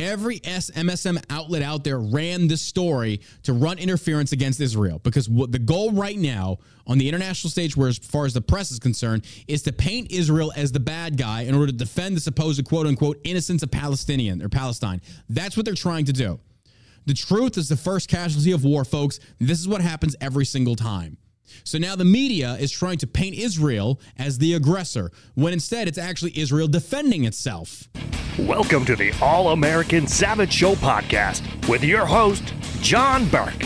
Every MSM outlet out there ran this story to run interference against Israel because the goal right now on the international stage, where as far as the press is concerned, is to paint Israel as the bad guy in order to defend the supposed quote unquote innocence of Palestinian or Palestine. That's what they're trying to do. The truth is the first casualty of war, folks. This is what happens every single time. So now the media is trying to paint Israel as the aggressor, when instead it's actually Israel defending itself. Welcome to the All American Savage Show podcast with your host, John Burke,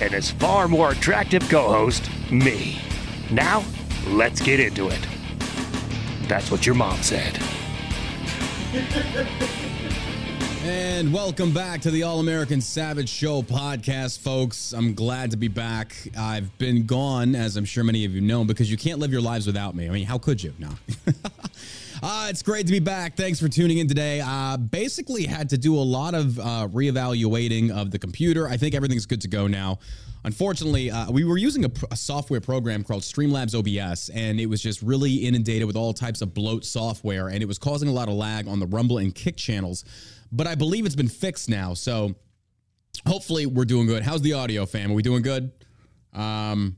and his far more attractive co host, me. Now, let's get into it. That's what your mom said. And welcome back to the All American Savage Show podcast, folks. I'm glad to be back. I've been gone, as I'm sure many of you know, because you can't live your lives without me. I mean, how could you? No. uh, it's great to be back. Thanks for tuning in today. Uh, basically, had to do a lot of uh, reevaluating of the computer. I think everything's good to go now. Unfortunately, uh, we were using a, a, software program called Streamlabs OBS, and it was just really inundated with all types of bloat software, and it was causing a lot of lag on the Rumble and Kick channels but I believe it's been fixed now. So hopefully we're doing good. How's the audio, fam? Are we doing good? Um,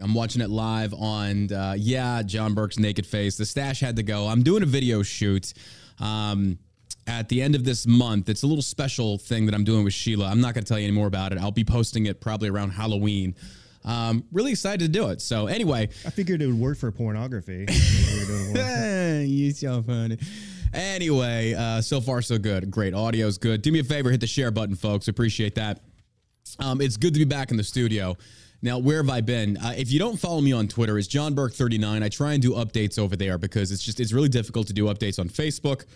I'm watching it live on, uh, yeah, John Burke's naked face. The stash had to go. I'm doing a video shoot um, at the end of this month. It's a little special thing that I'm doing with Sheila. I'm not going to tell you any more about it. I'll be posting it probably around Halloween. Um, really excited to do it. So anyway, I figured it would work for pornography. You're so funny. Anyway, uh, so far so good. Great audio's good. Do me a favor, hit the share button, folks. Appreciate that. Um, it's good to be back in the studio. Now, where have I been? Uh, if you don't follow me on Twitter, it's John Burke 39. I try and do updates over there because it's just it's really difficult to do updates on Facebook.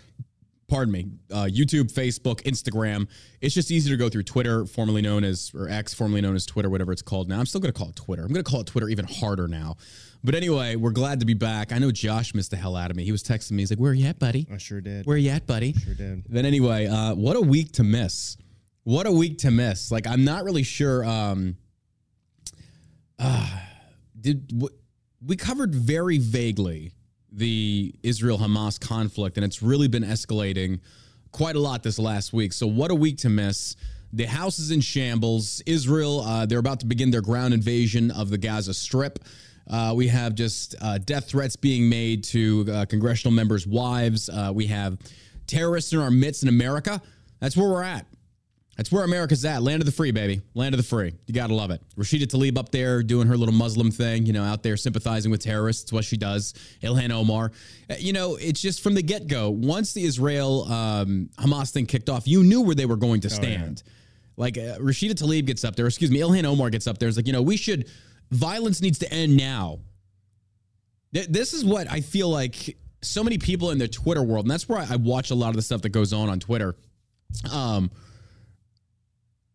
Pardon me, uh, YouTube, Facebook, Instagram. It's just easier to go through Twitter, formerly known as or X, formerly known as Twitter, whatever it's called now. I'm still going to call it Twitter. I'm going to call it Twitter even harder now but anyway, we're glad to be back. I know Josh missed the hell out of me. He was texting me. He's like, "Where are you at, buddy?" I sure did. Where are you at, buddy? Sure did. Then anyway, uh, what a week to miss. What a week to miss. Like I'm not really sure. Um, uh, did w- we covered very vaguely the Israel Hamas conflict, and it's really been escalating quite a lot this last week. So what a week to miss. The house is in shambles. Israel, uh, they're about to begin their ground invasion of the Gaza Strip. Uh, we have just uh, death threats being made to uh, congressional members' wives. Uh, we have terrorists in our midst in America. That's where we're at. That's where America's at. Land of the free, baby. Land of the free. You got to love it. Rashida Tlaib up there doing her little Muslim thing, you know, out there sympathizing with terrorists. It's what she does. Ilhan Omar. Uh, you know, it's just from the get go. Once the Israel um, Hamas thing kicked off, you knew where they were going to stand. Oh, yeah. Like uh, Rashida Tlaib gets up there, excuse me, Ilhan Omar gets up there. It's like, you know, we should Violence needs to end now. This is what I feel like so many people in the Twitter world, and that's where I watch a lot of the stuff that goes on on Twitter. Um,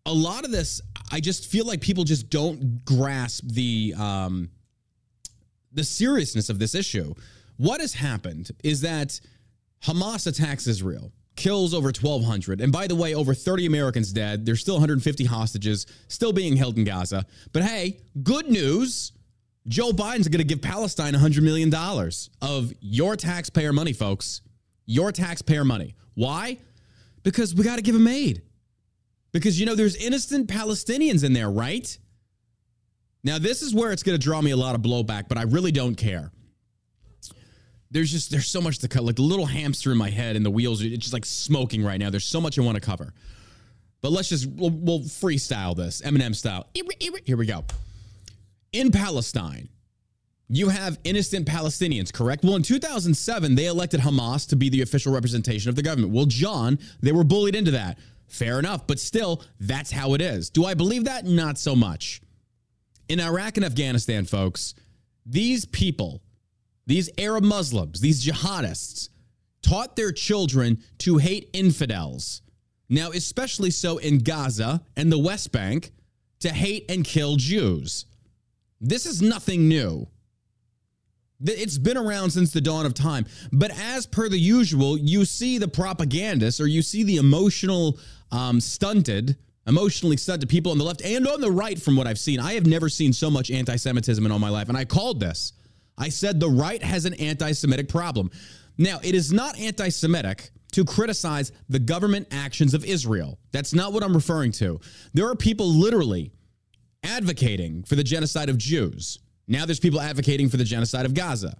a lot of this, I just feel like people just don't grasp the um, the seriousness of this issue. What has happened is that Hamas attacks Israel kills over 1,200. And by the way, over 30 Americans dead. There's still 150 hostages still being held in Gaza. But hey, good news. Joe Biden's going to give Palestine $100 million of your taxpayer money, folks. Your taxpayer money. Why? Because we got to give them aid. Because, you know, there's innocent Palestinians in there, right? Now, this is where it's going to draw me a lot of blowback, but I really don't care there's just there's so much to cut. Like the little hamster in my head and the wheels, it's just like smoking right now. There's so much I want to cover. But let's just we'll, we'll freestyle this Eminem style. Here we go. In Palestine, you have innocent Palestinians, correct? Well, in 2007, they elected Hamas to be the official representation of the government. Well, John, they were bullied into that. Fair enough, but still, that's how it is. Do I believe that? Not so much. In Iraq and Afghanistan, folks, these people these Arab Muslims, these jihadists, taught their children to hate infidels. Now, especially so in Gaza and the West Bank, to hate and kill Jews. This is nothing new. It's been around since the dawn of time. But as per the usual, you see the propagandists or you see the emotional um, stunted, emotionally stunted people on the left and on the right, from what I've seen. I have never seen so much anti Semitism in all my life. And I called this. I said the right has an anti Semitic problem. Now, it is not anti Semitic to criticize the government actions of Israel. That's not what I'm referring to. There are people literally advocating for the genocide of Jews. Now there's people advocating for the genocide of Gaza,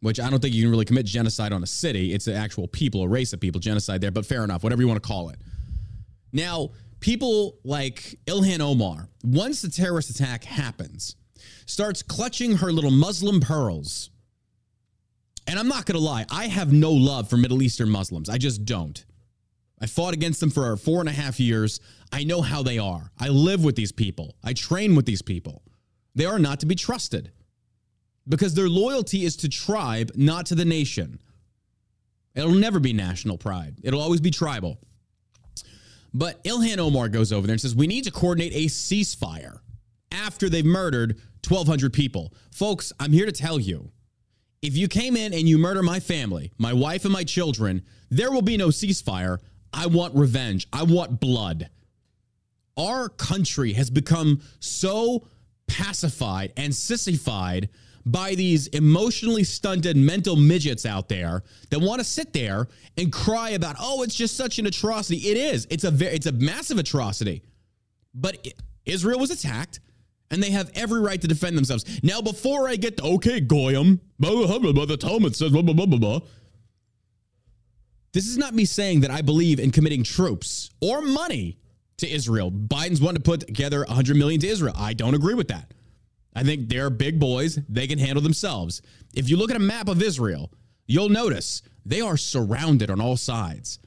which I don't think you can really commit genocide on a city. It's an actual people, a race of people, genocide there, but fair enough, whatever you want to call it. Now, people like Ilhan Omar, once the terrorist attack happens, starts clutching her little Muslim pearls. And I'm not going to lie, I have no love for Middle Eastern Muslims. I just don't. I fought against them for four and a half years. I know how they are. I live with these people, I train with these people. They are not to be trusted because their loyalty is to tribe, not to the nation. It'll never be national pride, it'll always be tribal. But Ilhan Omar goes over there and says, We need to coordinate a ceasefire after they've murdered 1,200 people. Folks, I'm here to tell you if you came in and you murder my family, my wife, and my children, there will be no ceasefire. I want revenge. I want blood. Our country has become so pacified and sissified by these emotionally stunted mental midgets out there that want to sit there and cry about, oh, it's just such an atrocity. It is. It's a very, it's a massive atrocity. But Israel was attacked and they have every right to defend themselves. Now, before I get to, okay, Goyim, blah, blah, blah, the Talmud says, blah, blah, blah, blah, blah. This is not me saying that I believe in committing troops or money to Israel. Biden's wanting to put together 100 million to Israel. I don't agree with that. I think they're big boys. They can handle themselves. If you look at a map of Israel, you'll notice they are surrounded on all sides.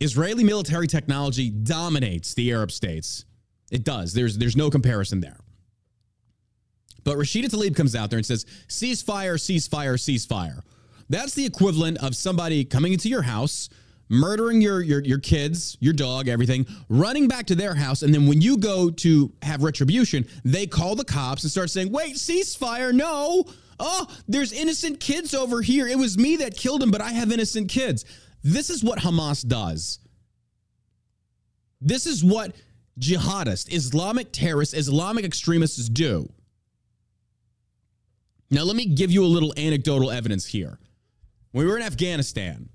Israeli military technology dominates the Arab states. It does. There's there's no comparison there. But Rashida Tlaib comes out there and says, ceasefire, ceasefire, ceasefire. That's the equivalent of somebody coming into your house, murdering your, your your kids, your dog, everything, running back to their house, and then when you go to have retribution, they call the cops and start saying, "Wait, ceasefire, no." Oh, there's innocent kids over here. It was me that killed him, but I have innocent kids. This is what Hamas does. This is what jihadists, Islamic terrorists, Islamic extremists do. Now, let me give you a little anecdotal evidence here. When we were in Afghanistan,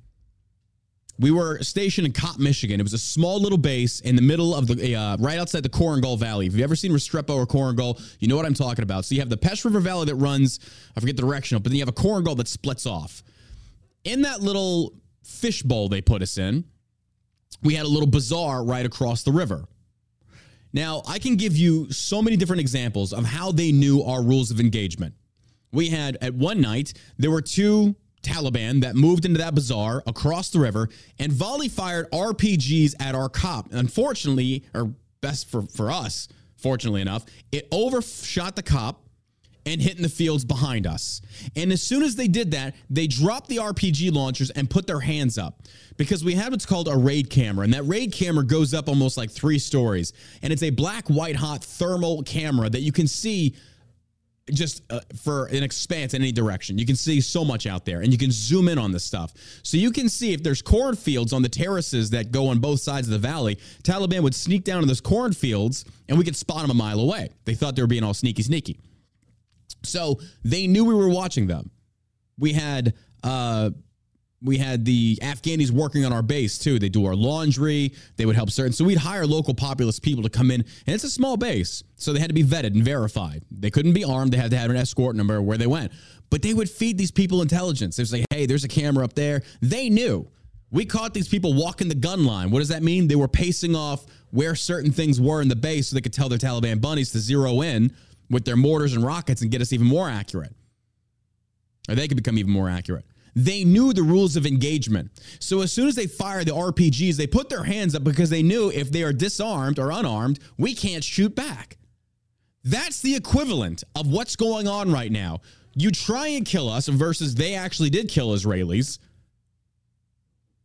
we were stationed in COP, Michigan. It was a small little base in the middle of the, uh, right outside the Korengal Valley. If you've ever seen Restrepo or Korengal, you know what I'm talking about. So you have the Pech River Valley that runs, I forget the direction, but then you have a Korengal that splits off. In that little fishbowl they put us in, we had a little bazaar right across the river. Now, I can give you so many different examples of how they knew our rules of engagement. We had at one night, there were two Taliban that moved into that bazaar across the river and volley fired RPGs at our cop. Unfortunately, or best for, for us, fortunately enough, it overshot the cop and hit in the fields behind us. And as soon as they did that, they dropped the RPG launchers and put their hands up because we have what's called a raid camera. And that raid camera goes up almost like three stories. And it's a black, white hot thermal camera that you can see just uh, for an expanse in any direction. You can see so much out there and you can zoom in on this stuff. So you can see if there's cornfields on the terraces that go on both sides of the valley, Taliban would sneak down in those cornfields and we could spot them a mile away. They thought they were being all sneaky, sneaky. So they knew we were watching them. We had uh, we had the Afghanis working on our base too. They do our laundry. They would help certain. So we'd hire local populous people to come in, and it's a small base, so they had to be vetted and verified. They couldn't be armed. They had to have an escort number where they went. But they would feed these people intelligence. They would say, "Hey, there's a camera up there." They knew. We caught these people walking the gun line. What does that mean? They were pacing off where certain things were in the base so they could tell their Taliban bunnies to zero in with their mortars and rockets and get us even more accurate. Or they could become even more accurate. They knew the rules of engagement. So as soon as they fire the RPGs, they put their hands up because they knew if they are disarmed or unarmed, we can't shoot back. That's the equivalent of what's going on right now. You try and kill us versus they actually did kill Israelis.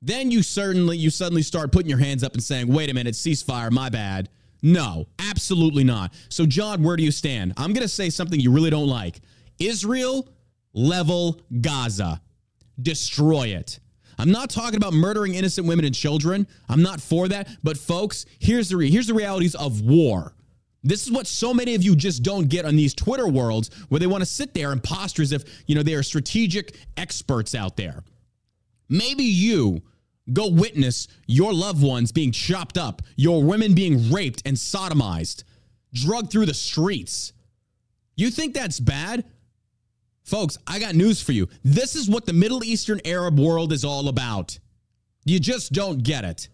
Then you certainly you suddenly start putting your hands up and saying, "Wait a minute, ceasefire, my bad." No, absolutely not. So John, where do you stand? I'm going to say something you really don't like. Israel level Gaza destroy it. I'm not talking about murdering innocent women and children. I'm not for that. But folks, here's the re- here's the realities of war. This is what so many of you just don't get on these Twitter worlds where they want to sit there and posture as if, you know, they are strategic experts out there. Maybe you go witness your loved ones being chopped up, your women being raped and sodomized, drugged through the streets. You think that's bad? Folks, I got news for you. This is what the Middle Eastern Arab world is all about. You just don't get it.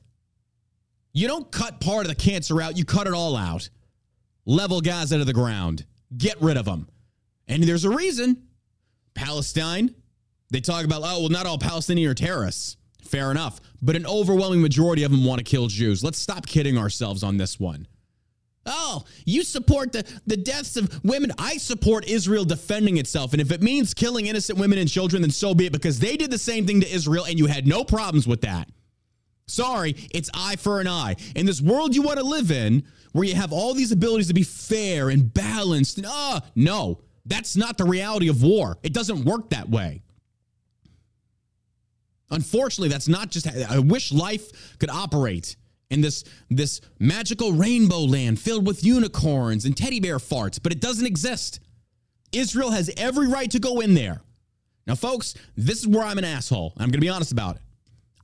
You don't cut part of the cancer out, you cut it all out. Level guys out of the ground. Get rid of them. And there's a reason. Palestine, they talk about, oh, well, not all Palestinians are terrorists. Fair enough. But an overwhelming majority of them want to kill Jews. Let's stop kidding ourselves on this one. Oh, you support the, the deaths of women. I support Israel defending itself. And if it means killing innocent women and children, then so be it, because they did the same thing to Israel and you had no problems with that. Sorry, it's eye for an eye. In this world you want to live in, where you have all these abilities to be fair and balanced, and uh, no, that's not the reality of war. It doesn't work that way. Unfortunately, that's not just. I wish life could operate in this this magical rainbow land filled with unicorns and teddy bear farts, but it doesn't exist. Israel has every right to go in there. Now, folks, this is where I'm an asshole. I'm going to be honest about it.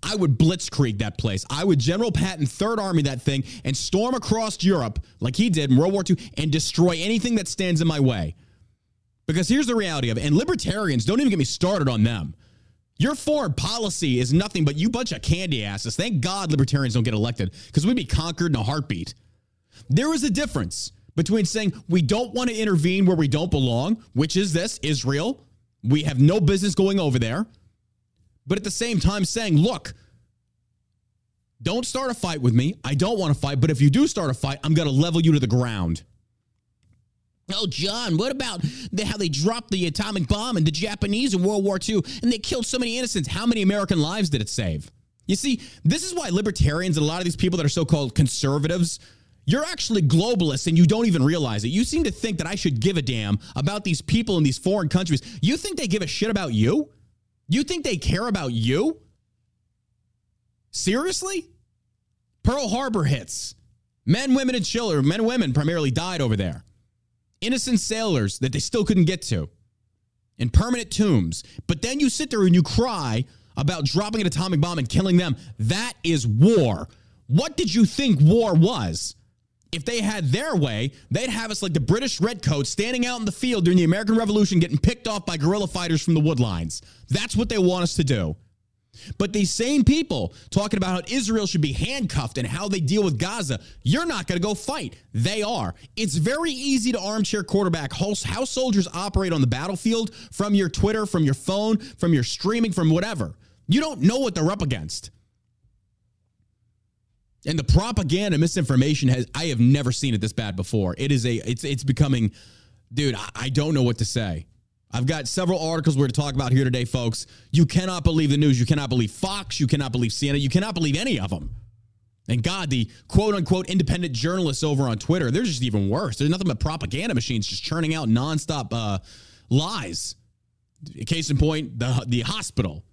I would blitzkrieg that place. I would General Patton Third Army that thing and storm across Europe like he did in World War II and destroy anything that stands in my way. Because here's the reality of it, and libertarians, don't even get me started on them. Your foreign policy is nothing but you bunch of candy asses. Thank God libertarians don't get elected because we'd be conquered in a heartbeat. There is a difference between saying we don't want to intervene where we don't belong, which is this Israel. We have no business going over there. But at the same time, saying, look, don't start a fight with me. I don't want to fight. But if you do start a fight, I'm going to level you to the ground. Oh, John, what about the, how they dropped the atomic bomb and the Japanese in World War II and they killed so many innocents? How many American lives did it save? You see, this is why libertarians and a lot of these people that are so called conservatives, you're actually globalists and you don't even realize it. You seem to think that I should give a damn about these people in these foreign countries. You think they give a shit about you? You think they care about you? Seriously? Pearl Harbor hits. Men, women, and children, men and women primarily died over there innocent sailors that they still couldn't get to in permanent tombs. But then you sit there and you cry about dropping an atomic bomb and killing them. That is war. What did you think war was? If they had their way, they'd have us like the British redcoats standing out in the field during the American Revolution getting picked off by guerrilla fighters from the woodlines. That's what they want us to do. But these same people talking about how Israel should be handcuffed and how they deal with Gaza, you're not going to go fight. They are. It's very easy to armchair quarterback how soldiers operate on the battlefield from your Twitter, from your phone, from your streaming, from whatever. You don't know what they're up against. And the propaganda misinformation has I have never seen it this bad before. It is a it's it's becoming dude, I don't know what to say. I've got several articles we're to talk about here today, folks. You cannot believe the news. You cannot believe Fox. You cannot believe CNN. You cannot believe any of them. And God, the quote unquote independent journalists over on Twitter, they're just even worse. They're nothing but propaganda machines just churning out nonstop uh, lies. Case in point, the, the hospital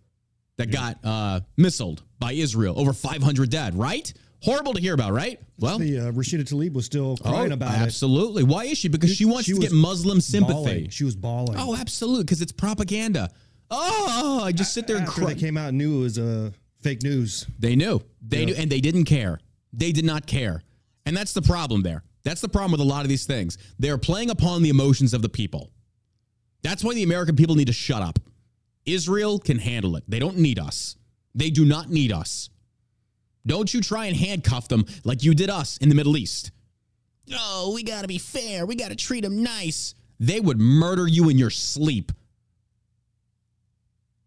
that yeah. got uh, missiled by Israel, over 500 dead, right? Horrible to hear about, right? Well, the uh, Rashida Tlaib was still crying oh, about absolutely. it. Absolutely. Why is she? Because she wants she to get Muslim sympathy. Bawling. She was bawling. Oh, absolutely. Because it's propaganda. Oh, I just sit there and cry. They came out and knew it was uh, fake news. They knew. They yeah. knew, and they didn't care. They did not care, and that's the problem there. That's the problem with a lot of these things. They're playing upon the emotions of the people. That's why the American people need to shut up. Israel can handle it. They don't need us. They do not need us. Don't you try and handcuff them like you did us in the Middle East. Oh, we got to be fair. We got to treat them nice. They would murder you in your sleep.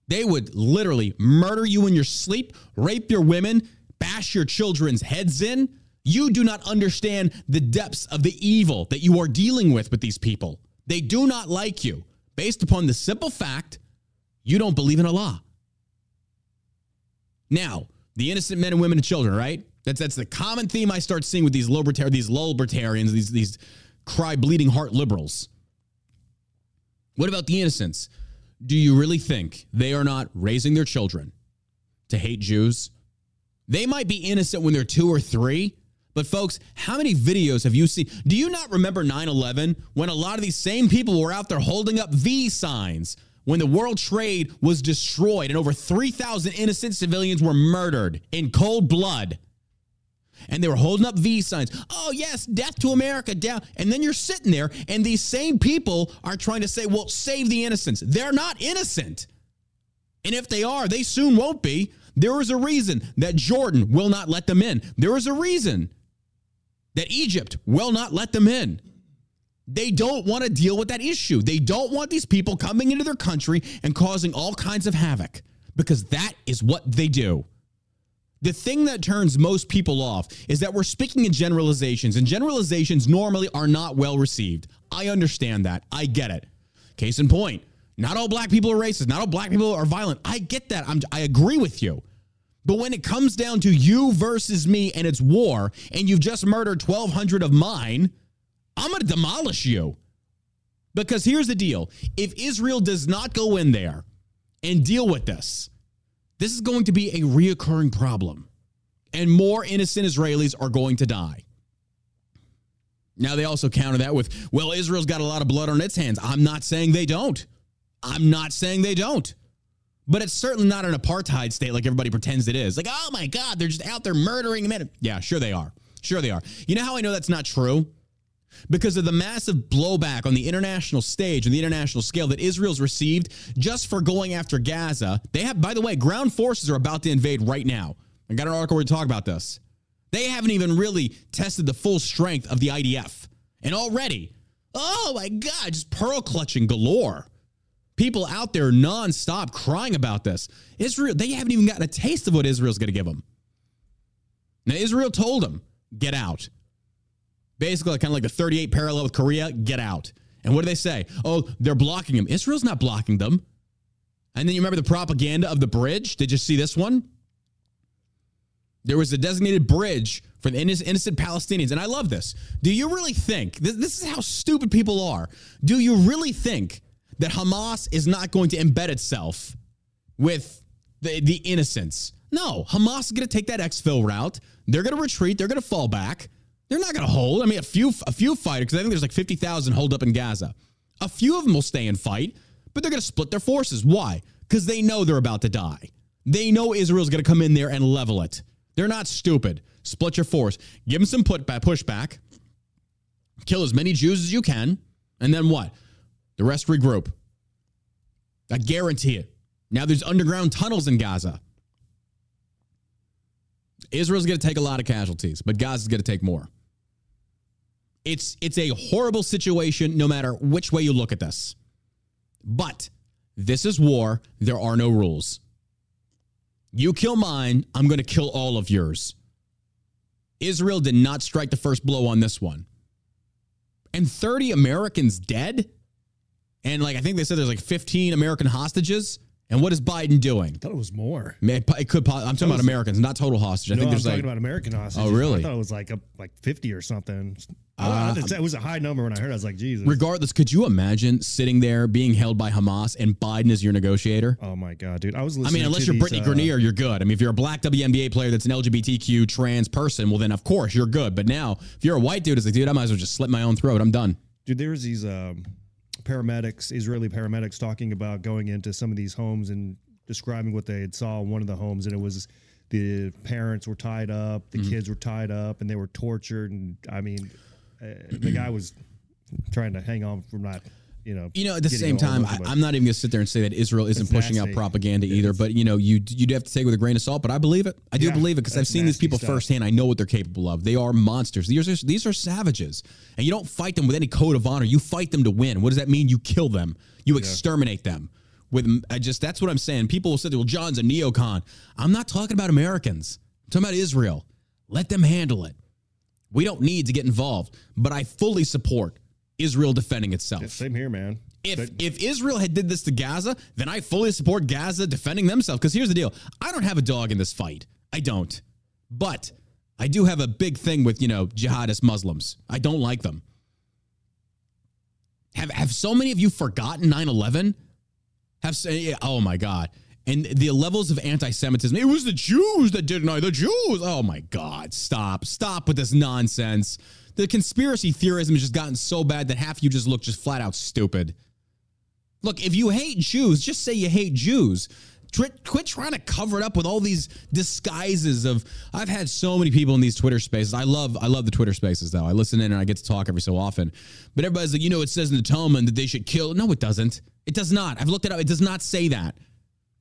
They would literally murder you in your sleep, rape your women, bash your children's heads in. You do not understand the depths of the evil that you are dealing with with these people. They do not like you based upon the simple fact you don't believe in Allah. Now, the innocent men and women and children, right? That's that's the common theme I start seeing with these libertarians, these libertarians, these these cry bleeding heart liberals. What about the innocents? Do you really think they are not raising their children to hate Jews? They might be innocent when they're two or three, but folks, how many videos have you seen? Do you not remember 9 11 when a lot of these same people were out there holding up V signs when the World Trade was destroyed and over 3,000 innocent civilians were murdered in cold blood. And they were holding up V signs. Oh, yes, death to America, down. And then you're sitting there, and these same people are trying to say, well, save the innocents. They're not innocent. And if they are, they soon won't be. There is a reason that Jordan will not let them in. There is a reason that Egypt will not let them in. They don't want to deal with that issue. They don't want these people coming into their country and causing all kinds of havoc because that is what they do. The thing that turns most people off is that we're speaking in generalizations, and generalizations normally are not well received. I understand that. I get it. Case in point, not all black people are racist. Not all black people are violent. I get that. I'm, I agree with you. But when it comes down to you versus me and it's war, and you've just murdered 1,200 of mine, I'm going to demolish you. Because here's the deal if Israel does not go in there and deal with this, this is going to be a reoccurring problem. And more innocent Israelis are going to die. Now, they also counter that with, well, Israel's got a lot of blood on its hands. I'm not saying they don't. I'm not saying they don't. But it's certainly not an apartheid state like everybody pretends it is. Like, oh my God, they're just out there murdering men. Yeah, sure they are. Sure they are. You know how I know that's not true? Because of the massive blowback on the international stage and the international scale that Israel's received just for going after Gaza. They have, by the way, ground forces are about to invade right now. I got an article where to talk about this. They haven't even really tested the full strength of the IDF. And already, oh my God, just pearl clutching galore. People out there nonstop crying about this. Israel, they haven't even gotten a taste of what Israel's going to give them. Now, Israel told them, get out basically kind of like the 38 parallel with Korea, get out. And what do they say? Oh, they're blocking them. Israel's not blocking them. And then you remember the propaganda of the bridge? Did you see this one? There was a designated bridge for the innocent Palestinians. And I love this. Do you really think, this, this is how stupid people are. Do you really think that Hamas is not going to embed itself with the, the innocents? No, Hamas is going to take that exfil route. They're going to retreat. They're going to fall back. They're not going to hold. I mean, a few a few fighters because I think there's like fifty thousand hold up in Gaza. A few of them will stay and fight, but they're going to split their forces. Why? Because they know they're about to die. They know Israel's going to come in there and level it. They're not stupid. Split your force. Give them some pushback. Kill as many Jews as you can, and then what? The rest regroup. I guarantee it. Now there's underground tunnels in Gaza. Israel's going to take a lot of casualties, but Gaza's going to take more. It's it's a horrible situation no matter which way you look at this. But this is war. There are no rules. You kill mine, I'm going to kill all of yours. Israel did not strike the first blow on this one. And 30 Americans dead? And like I think they said there's like 15 American hostages. And what is Biden doing? I thought it was more. Man, it could. I'm talking about Americans, not total hostage. I no, think there's I'm talking like. about American hostages. Oh, really? I thought it was like like 50 or something. Uh, it was a high number when I heard. it. I was like, Jesus. Regardless, could you imagine sitting there being held by Hamas and Biden is your negotiator? Oh my god, dude! I was. I mean, unless you're these, Brittney uh, Griner, you're good. I mean, if you're a black WNBA player that's an LGBTQ trans person, well, then of course you're good. But now, if you're a white dude, it's like, dude, I might as well just slit my own throat. I'm done. Dude, there was these um, paramedics, Israeli paramedics, talking about going into some of these homes and describing what they had saw in one of the homes, and it was the parents were tied up, the Mm-hmm. kids were tied up, and they were tortured. And I mean, uh, the guy was trying to hang on from not, you know. You know, at the same time, I, i'm not even going to sit there and say that Israel isn't It's pushing out propaganda It either. is. But you know, you you'd have to take it with a grain of salt. But I believe it. I do Yeah, believe it because I've seen these people stuff. firsthand. I know what they're capable of. They are monsters. These are these are savages, and you don't fight them with any code of honor. You fight them to win. What does that mean? You kill them. You exterminate them. With I just that's what I'm saying. People will say, "Well, John's a neocon." I'm not talking about Americans. I'm talking about Israel. Let them handle it. We don't need to get involved. But I fully support Israel defending itself. Yeah, same here, man. If But- if Israel had did this to Gaza, then I fully support Gaza defending themselves. Because here's the deal: I don't have a dog in this fight. I don't. But I do have a big thing with you know jihadist Muslims. I don't like them. Have have so many of you forgotten 9-11? Have oh my god. And the levels of anti-Semitism. It was the Jews that didn't I. The Jews. Oh my God. Stop. Stop with this nonsense. The conspiracy theorism has just gotten so bad that half you just look just flat out stupid. Look, if you hate Jews, just say you hate Jews. Quit trying to cover it up with all these disguises of. I've had so many people in these Twitter spaces. I love, I love the Twitter spaces though. I listen in and I get to talk every so often. But everybody's like, you know, it says in the Talmud that they should kill. No, it doesn't. It does not. I've looked it up. It does not say that.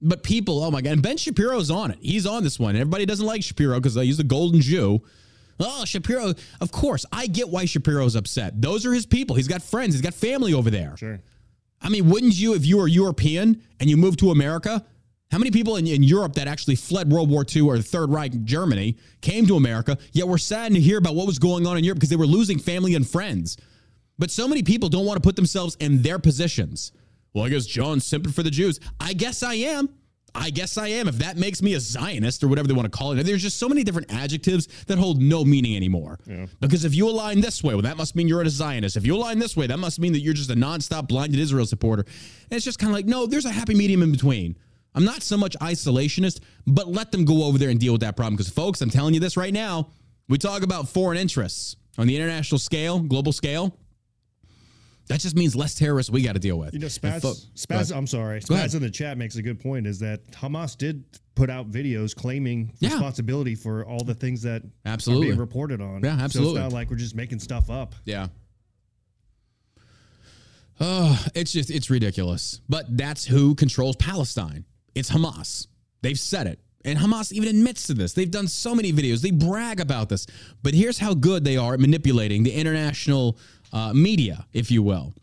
But people, oh my god, and Ben Shapiro's on it. He's on this one. Everybody doesn't like Shapiro because he's the golden Jew. Oh, Shapiro. Of course, I get why Shapiro's upset. Those are his people. He's got friends. He's got family over there. Sure. I mean, wouldn't you if you were European and you moved to America? How many people in, in Europe that actually fled World War II or the Third Reich Germany came to America, yet were saddened to hear about what was going on in Europe because they were losing family and friends? But so many people don't want to put themselves in their positions. Well, I guess John's simping for the Jews. I guess I am. I guess I am. If that makes me a Zionist or whatever they want to call it, there's just so many different adjectives that hold no meaning anymore. Because if you align this way, well, that must mean you're a Zionist. If you align this way, that must mean that you're just a nonstop blinded Israel supporter. And it's just kind of like, no, there's a happy medium in between. I'm not so much isolationist, but let them go over there and deal with that problem. Because, folks, I'm telling you this right now. We talk about foreign interests on the international scale, global scale. That just means less terrorists we got to deal with. You know, Spaz, fo- Spaz I'm sorry. Spaz in the chat makes a good point is that Hamas did put out videos claiming Yeah. responsibility for all the things that Absolutely. are being reported on. Yeah, So absolutely. it's not like we're just making stuff up. Yeah. Oh, it's just it's ridiculous. But that's who controls Palestine. It's Hamas. They've said it. And Hamas even admits to this. They've done so many videos. They brag about this. But here's how good they are at manipulating the international uh, media, if you will.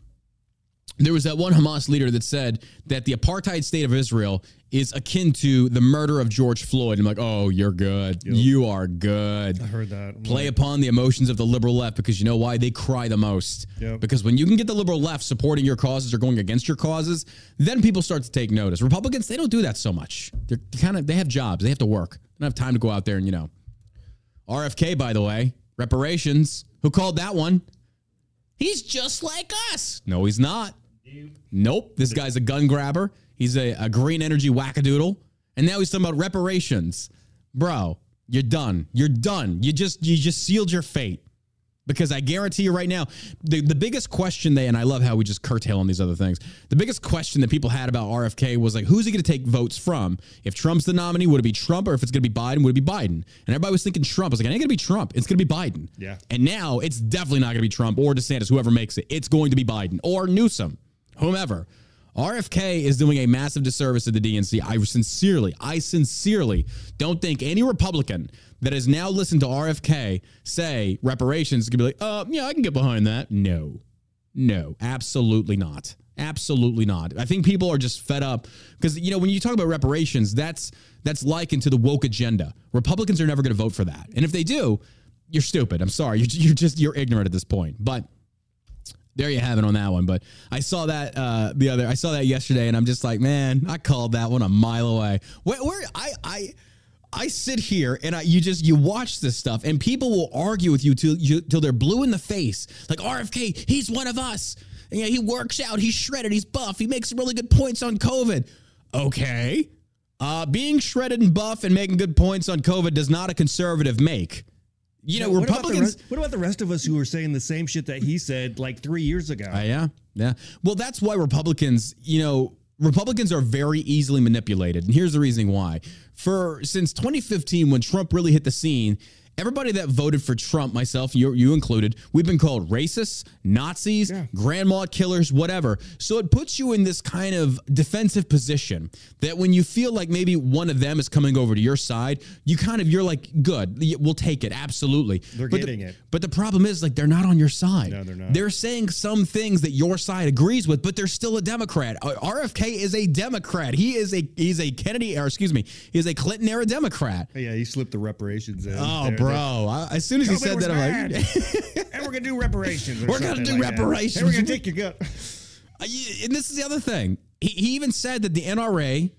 There was that one Hamas leader that said that the apartheid state of Israel is akin to the murder of George Floyd. I'm like, oh, you're good. You are good. I heard that. play upon the emotions of the liberal left because you know why? They cry the most. Yep. because when you can get the liberal left supporting your causes or going against your causes then people start to take notice. Republicans they don't do that so much. They're kind of they have jobs. They have to work. They don't have time to go out there and you know. Rfk by the way reparations. Who called that one he's just like us no he's not Nope. This guy's a gun grabber. He's a, a green energy wackadoodle. And now he's talking about reparations. Bro, you're done. You're done. You just you just sealed your fate. Because I guarantee you right now, the, the biggest question they, and I love how we just curtail on these other things. The biggest question that people had about RFK was like, who's he going to take votes from? If Trump's the nominee, would it be Trump? Or if it's going to be Biden, would it be Biden? And everybody was thinking Trump. I was like, it ain't going to be Trump. It's going to be Biden. Yeah. And now it's definitely not going to be Trump or DeSantis, whoever makes it. It's going to be Biden or Newsom, whomever. RFK is doing a massive disservice to the DNC. I sincerely, I sincerely don't think any Republican that has now listened to RFK say reparations gonna be like, uh, yeah, I can get behind that. No, no, absolutely not. Absolutely not. I think people are just fed up because you know when you talk about reparations, that's that's likened to the woke agenda. Republicans are never going to vote for that, and if they do, you're stupid. I'm sorry, you're, you're just you're ignorant at this point. But there you have it on that one. But I saw that uh, the other, I saw that yesterday, and I'm just like, man, I called that one a mile away. Where, where I, I, I sit here and I, you just you watch this stuff, and people will argue with you till you till they're blue in the face. Like RFK, he's one of us. And, yeah, he works out, he's shredded, he's buff, he makes really good points on COVID. Okay, uh, being shredded and buff and making good points on COVID does not a conservative make. You know, What about, Republicans. rest, what about the rest of us who were saying the same shit that he said like three years ago? Uh, yeah, yeah. Well, that's why Republicans, you know, Republicans are very easily manipulated, and here's the reason why. For since 2015, when Trump really hit the scene, everybody that voted for Trump, myself, you, you included, we've been called racists, Nazis, grandma killers, whatever. So it puts you in this kind of defensive position that when you feel like maybe one of them is coming over to your side, you kind of you're like, good, we'll take it, absolutely. They're But the- getting it. But the problem is, like, they're not on your side. No, they're not. They're saying some things that your side agrees with, but they're still a Democrat. Uh, RFK is a Democrat. He is a he's a Kennedy, or excuse me, he's a Clinton era Democrat. Yeah, he slipped the reparations in. Oh, There- bro! I, as soon as he said that, I'm like, and we're gonna do reparations. We're gonna do like reparations. And we're gonna take your gut. Uh, and this is the other thing. He, he even said that the NRA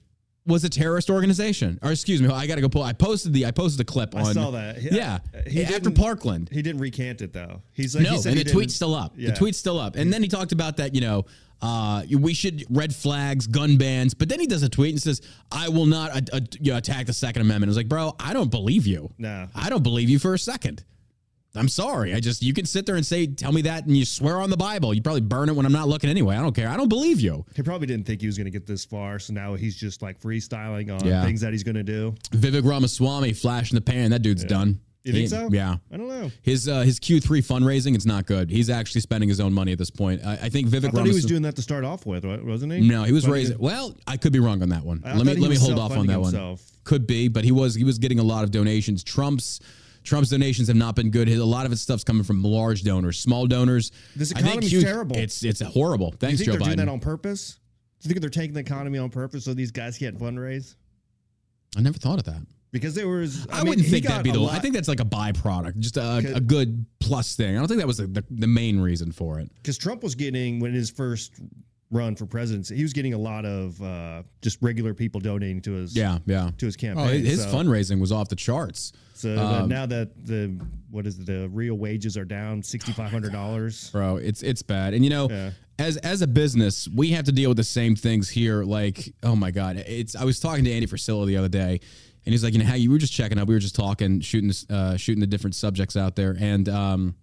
was a terrorist organization. Or excuse me, I got to go pull. I posted the I posted a clip I on. saw that. He- Yeah, he after Parkland. He didn't recant it though. He's like, no, he said and he the tweet's still up. Yeah. The tweet's still up. And then he talked about that, you know, uh, we should red flags, gun bans. But then he does a tweet and says, "I will not uh, uh, you know, attack the Second Amendment." It's like, bro, I don't believe you. No. I don't believe you for a second. I'm sorry. I just you can sit there and say, tell me that, and you swear on the Bible. You probably burn it when I'm not looking anyway. I don't care. I don't believe you. He probably didn't think he was going to get this far, so now he's just like freestyling on Yeah. things that he's going to do. Vivek Ramaswamy, flash in the pan. That dude's done. You think He- so? Yeah. I don't know. His uh, his Q3 fundraising, it's not good. He's actually spending his own money at this point. I, I think Vivek I thought he was doing that to start off with, wa- wasn't he? no, he was raising. Well, I could be wrong on that one. I let me let me hold off on that one. Could be, but he was he was getting a lot of donations. Trump's Trump's donations have not been good. His, a lot of his stuff's coming from large donors, small donors. This I think economy's huge- terrible. It's it's horrible. Do you think Joe they're doing that on purpose? Do you think they're taking the economy on purpose so these guys can't fundraise? I never thought of that. Because there was, I, I, mean, wouldn't think that'd be the. I think that's like a byproduct, just a, a good plus thing. I don't think that was the, the, the main reason for it. because Trump was getting when his first run for presidency, he was getting a lot of uh, just regular people donating to his Yeah, yeah. to his Oh, campaign. his so, fundraising was off the charts. So um, now that the what is it, the real wages are down sixty five hundred dollars. bro. It's it's bad. And you know, Yeah. as as a business, we have to deal with the same things here. Like, oh my god, it's. I was talking to Andy Frisella the other day, and he's like, you know, how you were just checking up. We were just talking, shooting, uh, shooting the different subjects out there, and um,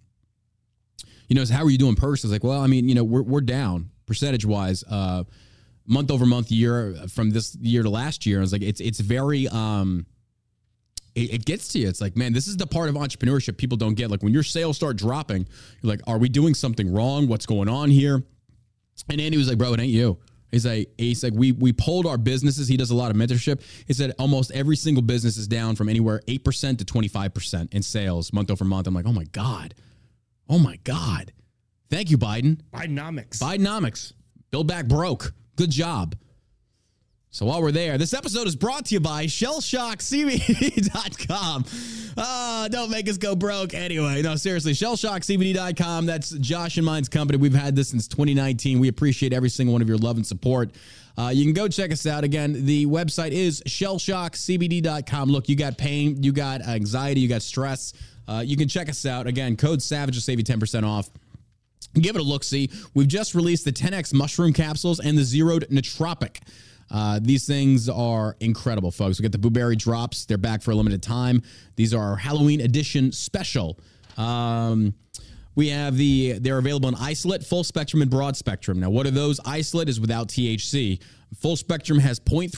you know, so how are you doing personally? It's like, well, I mean, you know, we're we're down percentage wise, uh, month over month, year from this year to last year. I was like, it's it's very um it, it gets to you. It's like, man, this is the part of entrepreneurship people don't get. Like when your sales start dropping, you're like, are we doing something wrong? What's going on here? And Andy was like, bro, it ain't you. He's like, he's like, we we pulled our businesses. He does a lot of mentorship. He said almost every single business is down from anywhere eight percent to twenty five percent in sales month over month. I'm like, oh my god, oh my god, thank you, Biden. Bidenomics. Bidenomics. Build back broke. Good job. So while we're there, this episode is brought to you by shellshockcbd.com. Ah, don't make us go broke. Anyway, no, seriously, shellshockcbd.com. That's Josh and mine's company. We've had this since 2019. We appreciate every single one of your love and support. Uh, you can go check us out. Again, the website is shellshockcbd.com. Look, you got pain, you got anxiety, you got stress. Uh, you can check us out. Again, code SAVAGE will save you 10% off. Give it a look see. We've just released the 10x mushroom capsules and the zeroed nootropic. Uh, these things are incredible, folks. We got the blueberry drops. They're back for a limited time. These are our Halloween edition special. Um, we have the they're available in isolate, full spectrum, and broad spectrum. Now, what are those? Isolate is without THC. Full spectrum has 0.3%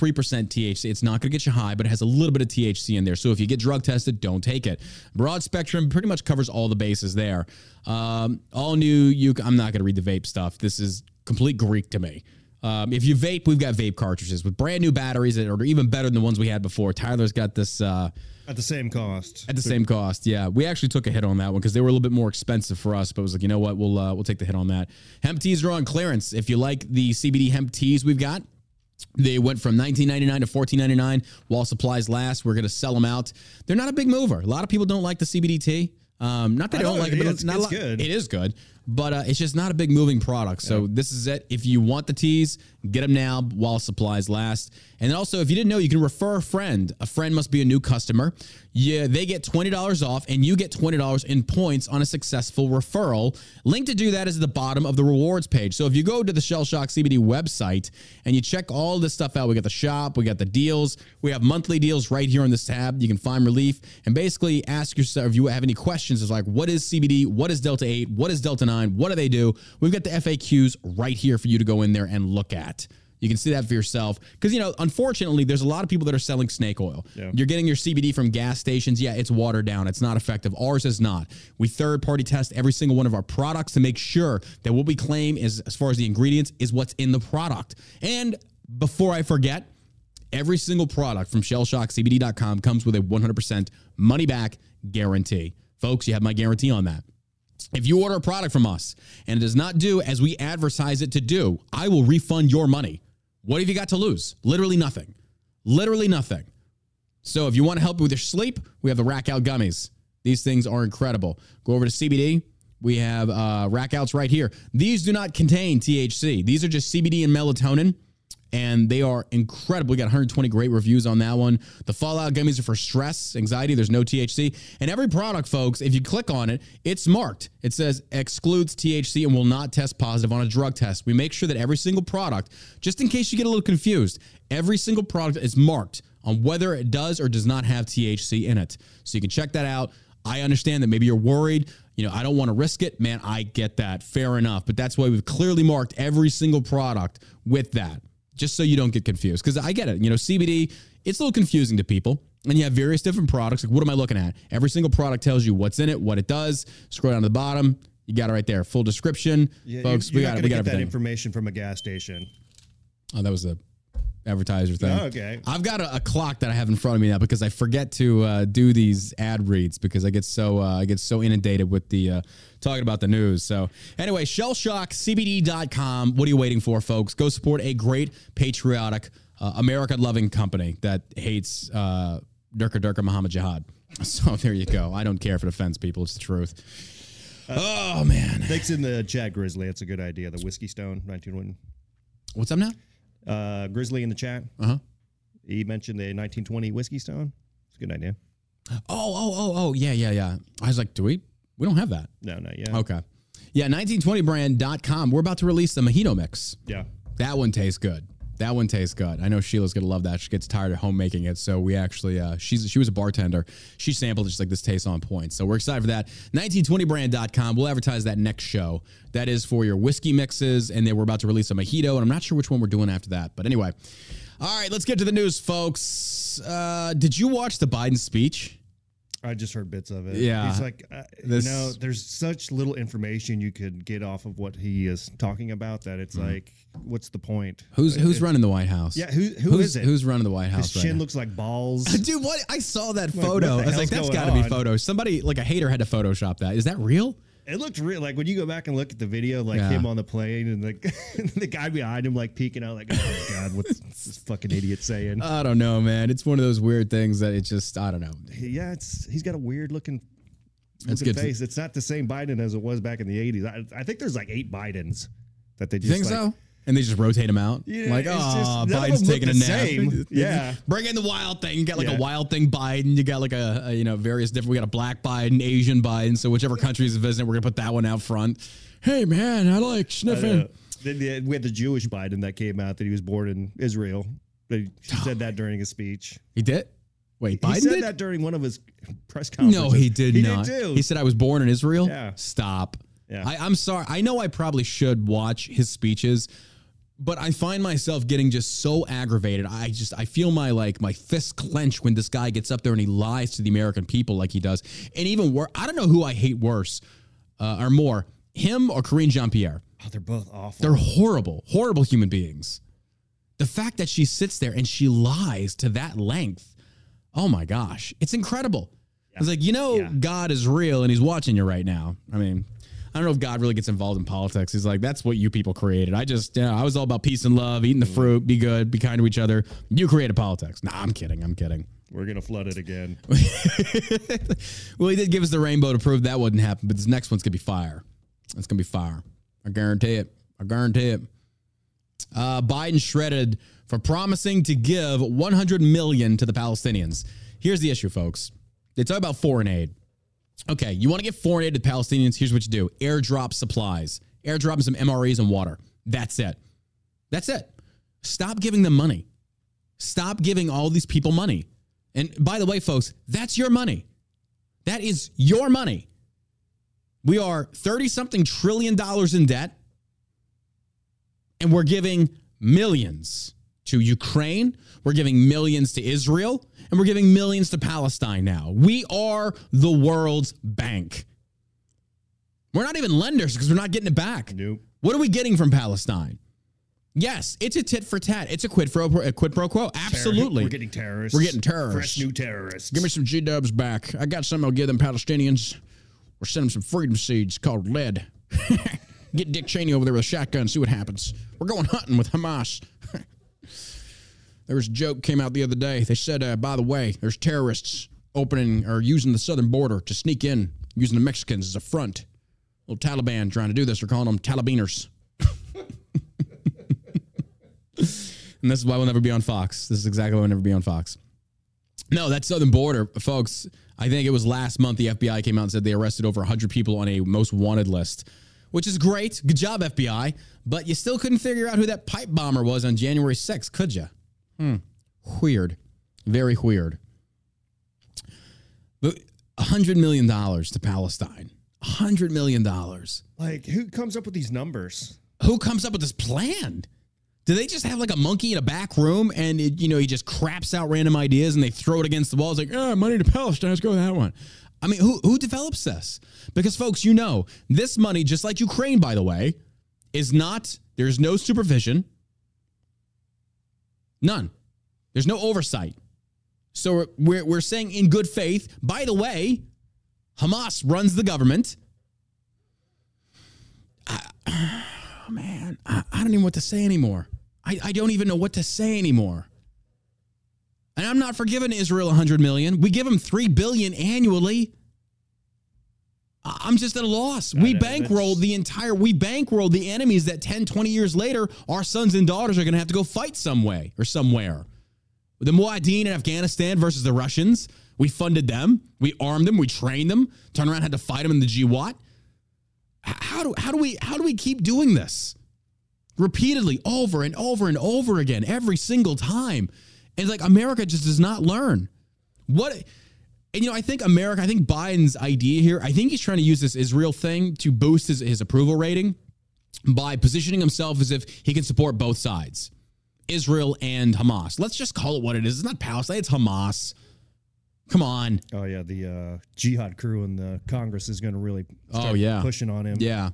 THC. It's not going to get you high, but it has a little bit of THC in there. So if you get drug tested, don't take it. Broad spectrum pretty much covers all the bases there. Um, all new. You, I'm not going to read the vape stuff. This is complete Greek to me. Um, if you vape, we've got vape cartridges with brand new batteries that are even better than the ones we had before. Tyler's got this. Uh, at the same cost. at the same cost, yeah. We actually took a hit on that one because they were a little bit more expensive for us. But it was like, you know what, we'll uh, we'll take the hit on that. Hemp teas are on clearance. If you like the CBD hemp teas we've got, they went from 19.99 to 14.99 while supplies last. We're gonna sell them out. They're not a big mover. A lot of people don't like the CBD tea. Um, not that I, I don't know like it but is. it's not a It's lot- good. It is good, but uh, it's just not a big moving product. So this is it. If you want the teas, get them now while supplies last. And then also, if you didn't know, you can refer a friend. A friend must be a new customer. Yeah, they get twenty dollars off, and you get twenty dollars in points on a successful referral. Link to do that is at the bottom of the rewards page. So if you go to the Shell Shock CBD website and you check all this stuff out, we got the shop, we got the deals, we have monthly deals right here on this tab. You can find relief and basically ask yourself if you have any questions. It's like, what is CBD? What is Delta 8? What is Delta 9? What do they do? We've got the FAQs right here for you to go in there and look at. You can see that for yourself. Because, you know, unfortunately, there's a lot of people that are selling snake oil. Yeah. You're getting your CBD from gas stations. Yeah, it's watered down. It's not effective. Ours is not. We third party test every single one of our products to make sure that what we claim is, as far as the ingredients, is what's in the product. And before I forget, every single product from shellshockcbd.com comes with a 100% money back guarantee. Folks, you have my guarantee on that. If you order a product from us and it does not do as we advertise it to do, I will refund your money. What have you got to lose? Literally nothing. Literally nothing. So if you want to help with your sleep, we have the Rack Out Gummies. These things are incredible. Go over to CBD. We have uh, Rack Outs right here. These do not contain THC. These are just CBD and melatonin, and they are incredible. We got 120 great reviews on that one. The Fallout Gummies are for stress, anxiety. There's no THC. And every product, folks, if you click on it, it's marked. It says excludes THC and will not test positive on a drug test. We make sure that every single product, just in case you get a little confused, every single product is marked on whether it does or does not have THC in it. So you can check that out. I understand that maybe you're worried. You know, I don't want to risk it. Man, I get that. Fair enough. But that's why we've clearly marked every single product with that, just so you don't get confused. Because I get it. You know, CBD, it's a little confusing to people. And you have various different products. Like, what am I looking at? Every single product tells you what's in it, what it does. Scroll down to the bottom. You got it right there. Full description. Yeah, Folks, you're, we you're got it. We got get that everything. information from a gas station. Oh, that was the advertiser thing. Oh, okay. I've got a, a clock that I have in front of me now because I forget to uh, do these ad reads because I get so uh, I get so inundated with the uh, talking about the news. So anyway, shellshockcbd.com. What are you waiting for, folks? Go support a great patriotic, uh, America-loving company that hates uh, Durka Durka Muhammad Jihad. So there you go. I don't care if it offends people. It's the truth. oh man, Thanks in the chat, Grizzly. That's a good idea. The Whiskey Stone, 1901. what's up now? Uh, Grizzly in the chat. Uh huh. He mentioned the 1920 Whiskey Stone. It's a good idea. Oh oh oh oh yeah yeah yeah. I was like, do we? We don't have that. No, not yet. Okay. Yeah, 1920brand.com. We're about to release the mojito mix. Yeah. That one tastes good. That one tastes good. I know Sheila's gonna love that. She gets tired of home making it, so we actually uh, she's she was a bartender. She sampled it, just like this tastes on point. So we're excited for that. 1920brand.com. We'll advertise that next show. That is for your whiskey mixes, and then we're about to release a mojito, and I'm not sure which one we're doing after that. But anyway, all right, let's get to the news, folks. Uh, did you watch the Biden speech? I just heard bits of it. Yeah. He's like, uh, This- you know, there's such little information you could get off of what he is talking about that it's like, what's the point? Mm-hmm. Who's who's it- running the White House? Yeah, who who who's, is it? Who's running the White House? His chin now? looks like balls. Dude, what? I saw that Like, photo. I was like, that's got to be photo. Somebody, like a hater, had to Photoshop that. Is that real? It looked real. Like when you go back and look at the video, like Yeah. him on the plane and like the guy behind him, like peeking out, like, oh god, what's this fucking idiot saying? I don't know, man. It's one of those weird things that it just, I don't know. yeah, it's he's got a weird looking. That's good. face. It's not the same Biden as it was back in the '80s. I, I think there's like eight Bidens that they You just think like, so? And they just rotate them out. Yeah, like, oh, just- Biden's taking a nap. Yeah. Bring in the wild thing. You got like a wild thing Biden. You got like a, a, you know, various different. We got a black Biden, Asian Biden. So whichever country is visiting, we're going to put that one out front. Hey, man, I like sniffing. then the, we had the Jewish Biden that came out that he was born in Israel. They she said that during his speech. he did? Wait, He Biden said did? that during one of his press conferences. No, he did he not. Did. He said I was born in Israel. Yeah. Stop. Yeah. I, I'm sorry. I know I probably should watch his speeches, but I find myself getting just so aggravated. I just I feel my like my fists clench when this guy gets up there and he lies to the American people like he does. And even worse, I don't know who I hate worse uh, or more, him or Karine Jean Pierre. oh, they're both awful. They're horrible, horrible human beings. The fact that she sits there and she lies to that length, oh my gosh, it's incredible. It's like, you know, Yeah. God is real and he's watching you right now. I mean, I don't know if God really gets involved in politics. He's like, that's what you people created. I just, yeah, I was all about peace and love, eating the fruit, be good, be kind to each other. You created politics. Nah, I'm kidding. I'm kidding. We're gonna flood it again. well, he did give us the rainbow to prove that wouldn't happen, but this next one's gonna be fire. It's gonna be fire. I guarantee it. I guarantee it. Uh, Biden shredded for promising to give 100 million to the Palestinians. Here's the issue, folks. They talk about foreign aid. Okay, you want to get foreign aid to Palestinians? Here's what you do: airdrop supplies, airdrop some MREs and water. That's it. That's it. Stop giving them money. Stop giving all these people money. And by the way, folks, that's your money. That is your money. We are 30 something trillion dollars in debt, and we're giving millions to Ukraine. We're giving millions to Israel, and we're giving millions to Palestine now. We are the world's bank. We're not even lenders because we're not getting it back. Nope. What are we getting from Palestine? Yes, it's a tit for tat. It's a quid pro a quid pro quo. Absolutely. We're getting terrorists. We're getting terrorists. Fresh new terrorists. Give me some G dubs back. I got something I'll give them Palestinians. We're sending some freedom seeds called lead. Get Dick Cheney over there with a shotgun, see what happens. We're going hunting with Hamas. there was a joke came out the other day. They said, uh, by the way, there's terrorists opening or using the southern border to sneak in, using the Mexicans as a front. Little Taliban trying to do this. They're calling them Talibaners. and this is why we'll never be on Fox. This is exactly why we'll never be on Fox. No, that southern border, folks. I think it was last month the FBI came out and said they arrested over 100 people on a most wanted list, which is great. Good job, FBI. But you still couldn't figure out who that pipe bomber was on January 6th, could you? Hmm. Weird. Very weird. But $100 million to Palestine. $100 million. Like, who comes up with these numbers? Who comes up with this plan? Do they just have like a monkey in a back room and it, you know he just craps out random ideas and they throw it against the wall? It's like, oh, money to Palestine, let's go with that one. I mean, who who develops this? Because folks, you know, this money, just like Ukraine, by the way, is not. There's no supervision. None. There's no oversight. So we're we're saying in good faith. By the way, Hamas runs the government. I, oh man, I, I don't even know what to say anymore. I, I don't even know what to say anymore. And I'm not forgiving Israel 100 million. We give them 3 billion annually. I- I'm just at a loss. We know, bankrolled the entire we bankrolled the enemies that 10, 20 years later our sons and daughters are going to have to go fight some way or somewhere. The Mujahideen in Afghanistan versus the Russians, we funded them, we armed them, we trained them, turned around had to fight them in the GWOT. How do how do we how do we keep doing this? repeatedly over and over and over again every single time. And like America just does not learn. What and you know, I think America, I think Biden's idea here, I think he's trying to use this Israel thing to boost his, his approval rating by positioning himself as if he can support both sides. Israel and Hamas. Let's just call it what it is. It's not Palestine, it's Hamas. Come on. Oh yeah, the uh, jihad crew in the Congress is going to really Oh, yeah. pushing on him. Yeah.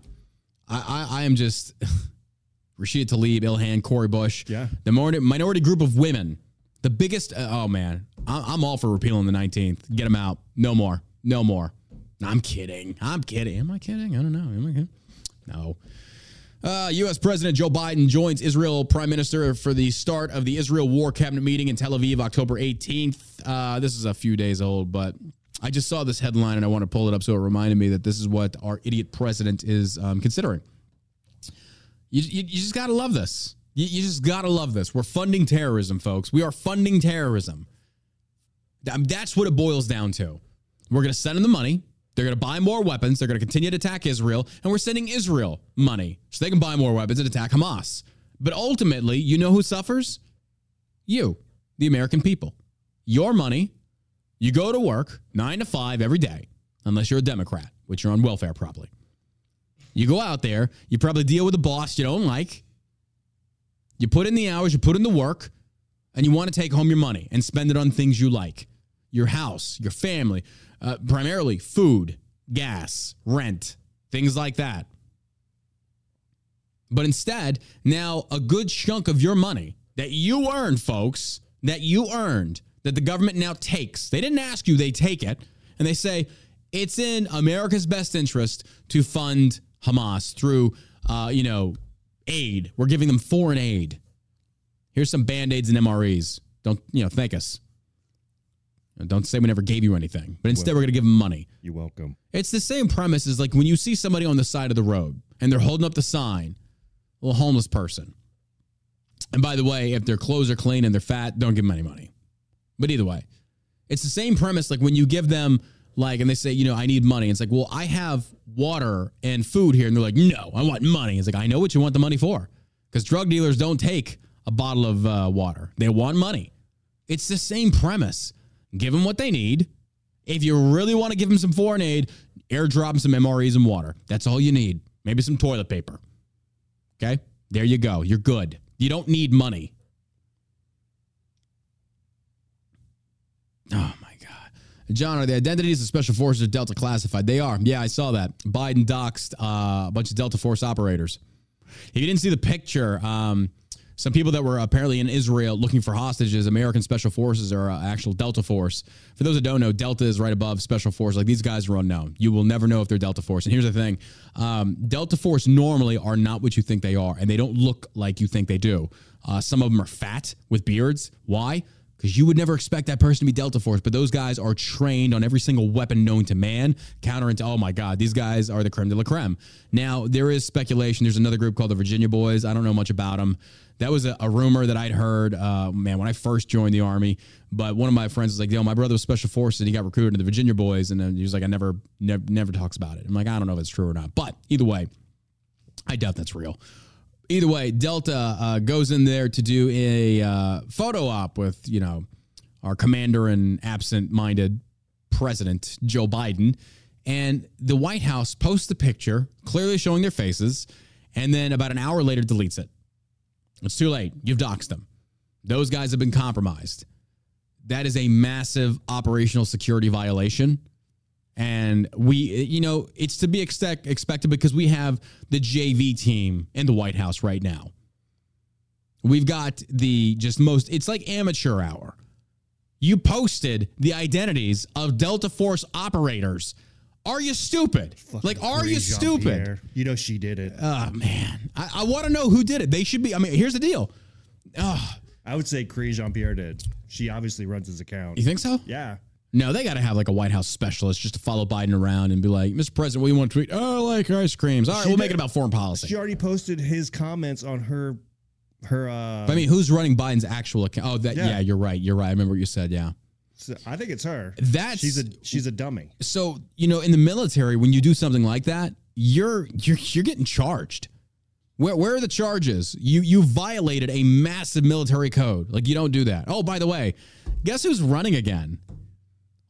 I, I, I am just Rashida Tlaib, Ilhan, Cori Bush. Yeah. The minority, minority group of women. The biggest, uh, oh man, I, I'm all for repealing the 19th. Get them out. No more. No more. I'm kidding. I'm kidding. Am I kidding? I don't know. Am I kidding? No. Uh, U.S. President Joe Biden joins Israel Prime Minister for the start of the Israel War Cabinet meeting in Tel Aviv, October 18th. Uh, this is a few days old, but I just saw this headline and I want to pull it up so it reminded me that this is what our idiot president is um, considering. You, you, you just got to love this. You, you just got to love this. We're funding terrorism, folks. We are funding terrorism. Um, that's what it boils down to. We're going to send them the money. They're going to buy more weapons. They're going to continue to attack Israel. And we're sending Israel money so they can buy more weapons and attack Hamas. But ultimately, you know who suffers? You, the American people. Your money. You go to work nine to five every day, unless you're a Democrat, which you're on welfare probably. You go out there, you probably deal with a boss you don't like. You put in the hours, you put in the work, and you want to take home your money and spend it on things you like your house, your family, uh, primarily food, gas, rent, things like that. But instead, now a good chunk of your money that you earned, folks, that you earned, that the government now takes, they didn't ask you, they take it, and they say it's in America's best interest to fund Hamas through, uh, you know, aid. We're giving them foreign aid. Here's some band aids and MREs. Don't, you know, thank us. Don't say we never gave you anything, but instead we're going to give them money. You're welcome. It's the same premise as like when you see somebody on the side of the road and they're holding up the sign, a little homeless person. And by the way, if their clothes are clean and they're fat, don't give them any money. But either way, it's the same premise like when you give them like and they say, you know, I need money. It's like, well, I have water and food here, and they're like, no, I want money. It's like, I know what you want the money for, because drug dealers don't take a bottle of uh, water; they want money. It's the same premise. Give them what they need. If you really want to give them some foreign aid, airdrop them some MREs and water. That's all you need. Maybe some toilet paper. Okay, there you go. You're good. You don't need money. Oh. John, are the identities of special forces of Delta classified? They are. Yeah, I saw that. Biden doxed uh, a bunch of Delta Force operators. If you didn't see the picture, um, some people that were apparently in Israel looking for hostages, American Special Forces are uh, actual Delta Force. For those that don't know, Delta is right above Special Force. Like these guys are unknown. You will never know if they're Delta Force. And here's the thing um, Delta Force normally are not what you think they are, and they don't look like you think they do. Uh, some of them are fat with beards. Why? Because you would never expect that person to be Delta Force, but those guys are trained on every single weapon known to man. Counter into, oh my God, these guys are the creme de la creme. Now, there is speculation. There's another group called the Virginia Boys. I don't know much about them. That was a, a rumor that I'd heard, uh, man, when I first joined the Army. But one of my friends was like, yo, my brother was Special Forces and he got recruited to the Virginia Boys. And then he was like, I never, never, never talks about it. I'm like, I don't know if it's true or not. But either way, I doubt that's real either way, Delta uh, goes in there to do a uh, photo op with you know our commander and absent-minded president, Joe Biden. And the White House posts the picture, clearly showing their faces, and then about an hour later deletes it. It's too late. You've doxed them. Those guys have been compromised. That is a massive operational security violation. And we, you know, it's to be expect, expected because we have the JV team in the White House right now. We've got the just most, it's like amateur hour. You posted the identities of Delta Force operators. Are you stupid? like, are you stupid? Jean-Pierre. You know she did it. Oh, man. I, I want to know who did it. They should be, I mean, here's the deal. Oh, I would say Cree Jean Pierre did. She obviously runs his account. you think so? Yeah. No, they got to have like a White House specialist just to follow Biden around and be like, Mr. President, what do you want to tweet? Oh, I like ice creams. All right, She we'll did- make it about foreign policy. She already posted his comments on her her uh But I mean, who's running Biden's actual account? Oh, that yeah. Yeah. you're right. You're right. I remember what you said. Yeah. so I think it's her. That's she's a she's a dummy. so you know in the military when you do something like that, you're you're you're getting charged. Where where are the charges? You you violated a massive military code. Like you don't do that. Oh, by the way, guess who's running again?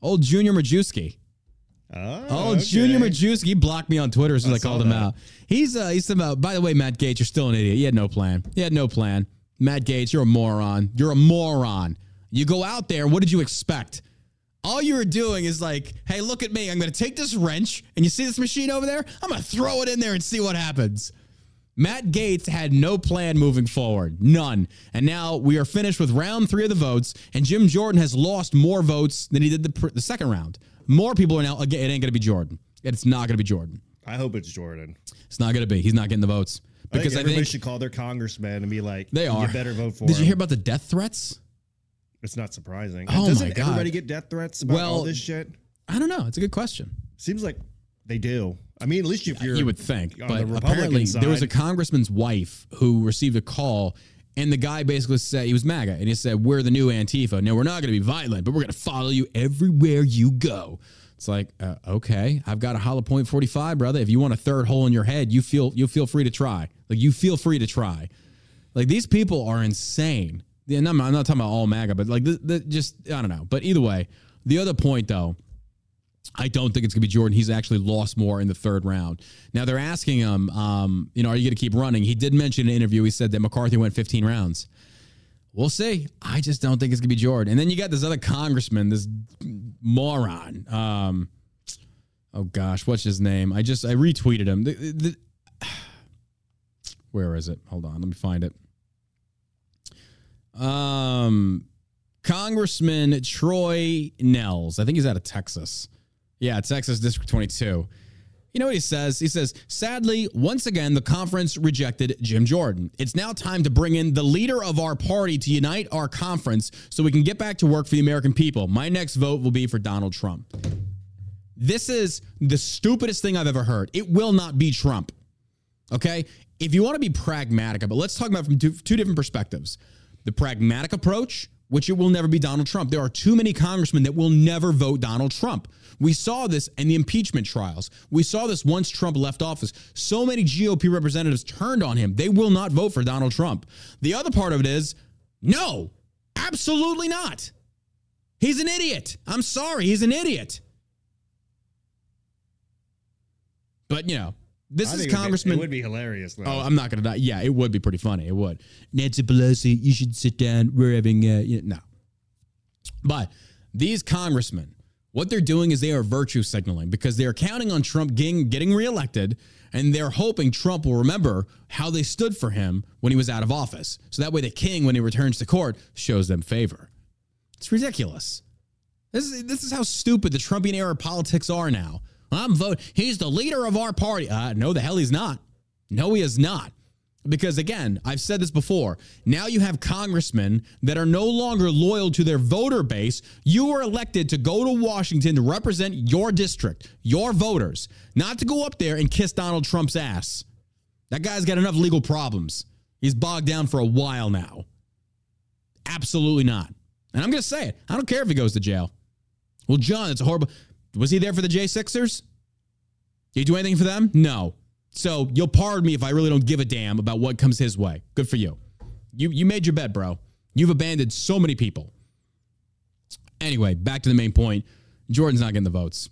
Old Junior Majewski. Oh, Oh, Junior okay. Majewski. He blocked me on Twitter as soon as I, saw called him that. out. He's uh he's about by the way, Matt Gaetz, you're still an idiot. You had no plan. You had no plan. Matt Gaetz, you're a moron. You're a moron. You go out there, what did you expect? All you were doing is like, hey, look at me. I'm gonna take this wrench, and you see this machine over there? I'm gonna throw it in there and see what happens. Matt Gaetz had no plan moving forward, none. And now we are finished with round three of the votes, and Jim Jordan has lost more votes than he did the, pr- the second round. More people are now, again, it ain't going to be Jordan. It's not going to be Jordan. I hope it's Jordan. It's not going to be. He's not getting the votes. Because I everybody think should call their congressman and be like, they are. You better vote for Did you hear about the death threats? It's not surprising. Oh, Doesn't my God. everybody get death threats about Well, all this shit? I don't know. It's a good question. Seems like they do. I mean, at least if you're you would think. But the apparently, there was a congressman's wife who received a call, and the guy basically said he was MAGA, and he said, "We're the new Antifa. No, we're not going to be violent, but we're going to follow you everywhere you go." It's like, uh, okay, I've got a hollow point forty five, brother. If you want a third hole in your head, you feel you feel free to try. Like you feel free to try. Like these people are insane. Yeah, I'm, I'm not talking about all MAGA, but like the, the, just I don't know. But either way, the other point though. I don't think it's going to be Jordan. He's actually lost more in the third round. Now they're asking him, um, you know, are you going to keep running? He did mention in an interview. He said that McCarthy went 15 rounds. We'll see. I just don't think it's going to be Jordan. And then you got this other congressman, this moron. Um, oh gosh, what's his name? I just I retweeted him. The- the- where is it? Hold on, let me find it. Um, Congressman Troy Nehls. I think he's out of Texas. Yeah, Texas District 22. You know what he says? He says, sadly, once again, the conference rejected Jim Jordan. It's now time to bring in the leader of our party to unite our conference so we can get back to work for the American people. My next vote will be for Donald Trump. This is the stupidest thing I've ever heard. It will not be Trump. Okay? If you want to be pragmatic about let's talk about from two, two different perspectives. The pragmatic approach, which it will never be Donald Trump. There are too many congressmen that will never vote Donald Trump. We saw this in the impeachment trials. We saw this once Trump left office. So many GOP representatives turned on him. They will not vote for Donald Trump. The other part of it is no, absolutely not. He's an idiot. I'm sorry, he's an idiot. But, you know, this is think it would be- Congressman. It would be hilarious though. Oh, I'm not gonna die. Yeah, it would be pretty funny. It would. Nancy Pelosi, you should sit down. We're having uh, you know, no. But these congressmen, what they're doing is they are virtue signaling because they are counting on Trump getting, getting reelected, and they're hoping Trump will remember how they stood for him when he was out of office. So that way, the king, when he returns to court, shows them favor. It's ridiculous. This is this is how stupid the Trumpian era politics are now. I'm vote. He's the leader of our party. Uh, no, the hell he's not. No, he is not. Because again, I've said this before. Now you have congressmen that are no longer loyal to their voter base. You were elected to go to Washington to represent your district, your voters, not to go up there and kiss Donald Trump's ass. That guy's got enough legal problems. He's bogged down for a while now. Absolutely not. And I'm going to say it. I don't care if he goes to jail. Well, John, it's a horrible. Was he there for the J6ers? Did he do anything for them? No. So you'll pardon me if I really don't give a damn about what comes his way. Good for you. You you made your bet, bro. You've abandoned so many people. Anyway, back to the main point. Jordan's not getting the votes.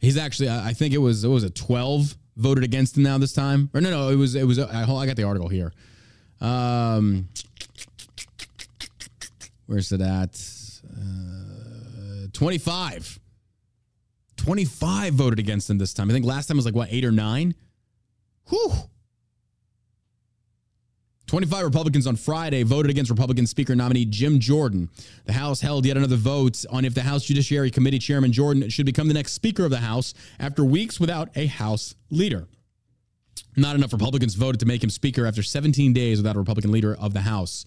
He's actually, I I think it was, it was a 12 voted against him now this time. Or no, no, it was, it was, I, I got the article here. Um, where's it at? Uh, 25. 25 voted against him this time. I think last time was like, what, eight or nine? Whew. 25 Republicans on Friday voted against Republican Speaker nominee Jim Jordan. The House held yet another vote on if the House Judiciary Committee Chairman Jordan should become the next Speaker of the House after weeks without a House leader. Not enough Republicans voted to make him Speaker after 17 days without a Republican leader of the House.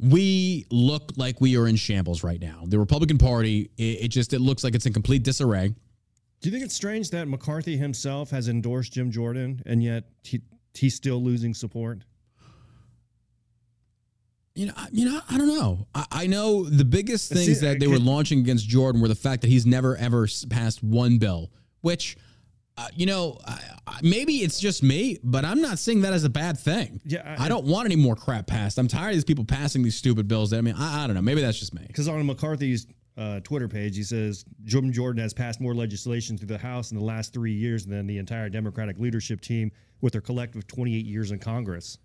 We look like we are in shambles right now. The Republican Party, it, just it looks like it's in complete disarray. Do you think it's strange that McCarthy himself has endorsed Jim Jordan and yet he, he's still losing support? You know, I- you know, I don't know. I, I know the biggest See, things that they were launching against Jordan were the fact that he's never ever passed one bill, which, uh, you know, maybe it's just me, but I'm not seeing that as a bad thing. Yeah, I, I- don't want any more crap passed. I'm tired of these people passing these stupid bills. That I mean, I, I don't know. Maybe that's just me. Because on McCarthy's uh, Twitter page, he says Jim Jordan has passed more legislation through the House in the last three years than the entire Democratic leadership team with their collective 28 years in Congress.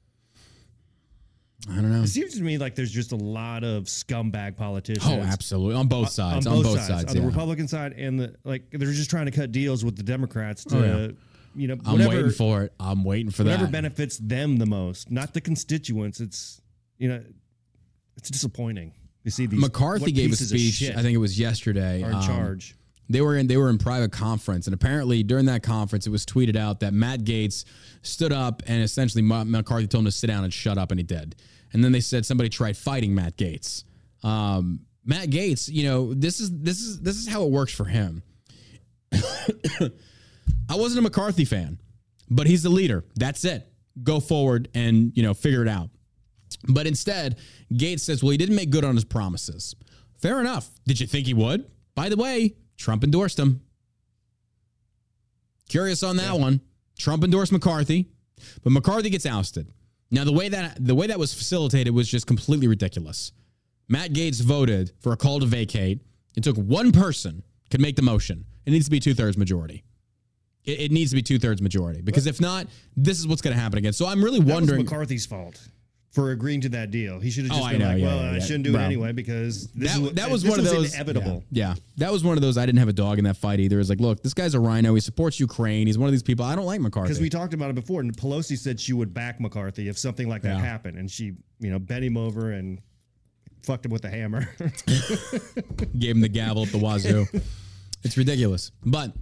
I don't know. It seems to me like there's just a lot of scumbag politicians. Oh, absolutely. On both sides. On, both, sides. on the yeah. Republican side and the like. They're just trying to cut deals with the Democrats to, Oh, yeah. you know, I'm whatever waiting for it. I'm waiting for whatever that. benefits them the most, not the constituents. It's you know, it's disappointing. You see these McCarthy gave a speech. I think it was yesterday. are in um, charge. they were in they were in private conference and apparently during that conference it was tweeted out that Matt Gaetz stood up and essentially McCarthy told him to sit down and shut up and he did and then they said somebody tried fighting Matt Gaetz um, Matt Gaetz you know this is this is this is how it works for him I wasn't a McCarthy fan but he's the leader that's it go forward and you know figure it out but instead, Gaetz says, well, he didn't make good on his promises. Fair enough. Did you think he would? By the way, Trump endorsed him. Curious on that one. Trump endorsed McCarthy, but McCarthy gets ousted. Now, the way that the way that was facilitated was just completely ridiculous. Matt Gaetz voted for a call to vacate. It took one person could make the motion. It needs to be two thirds majority. It, it needs to be two thirds majority because if not, this is what's going to happen again. So I'm really That wondering. McCarthy's fault for agreeing to that deal. He should have Oh, just I been like, yeah, "Well, yeah, I shouldn't do Bro. it anyway because this that, is, that was one of those inevitable." Yeah, yeah. that was one of those. I didn't have a dog in that fight either. It's like, look, this guy's a rhino. He supports Ukraine. He's one of these people. I don't like McCarthy. Because we talked about it before, and Pelosi said she would back McCarthy if something like that Yeah. happened, and she, you know, bent him over and fucked him with a hammer. gave him the gavel up the wazoo. it's ridiculous. But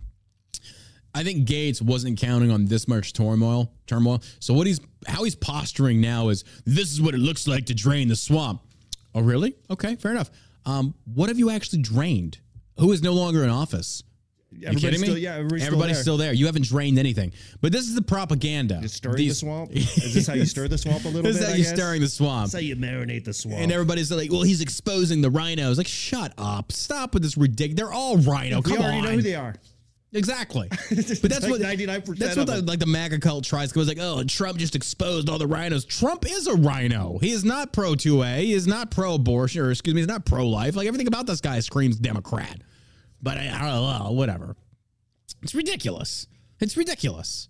I think Gaetz wasn't counting on this much turmoil. Turmoil. So what he's how he's posturing now is this is what it looks like to drain the swamp. Oh, really? Okay, fair enough. Um, what have you actually drained? Who is no longer in office? You Everybody's kidding me? still- yeah, everybody's still there. You haven't drained anything. But this is the propaganda. Just stirring These- the swamp. Is this how you stir the swamp a little bit? This is how I you're guess? stirring the swamp. That's how you marinate the swamp. And everybody's like, well, he's exposing the rhinos. Like, shut up. Stop with this ridiculous. They're all rhino. we Come already on. know who they are. Exactly. But that's what 99% That's what the, like the MAGA cult tries to go. It's like, oh, Trump just exposed all the rhinos. Trump is a rhino. He is not pro 2A. He is not pro abortion, or excuse me, he's not pro life. Like everything about this guy screams Democrat. But I, I don't know, whatever. It's ridiculous. It's ridiculous.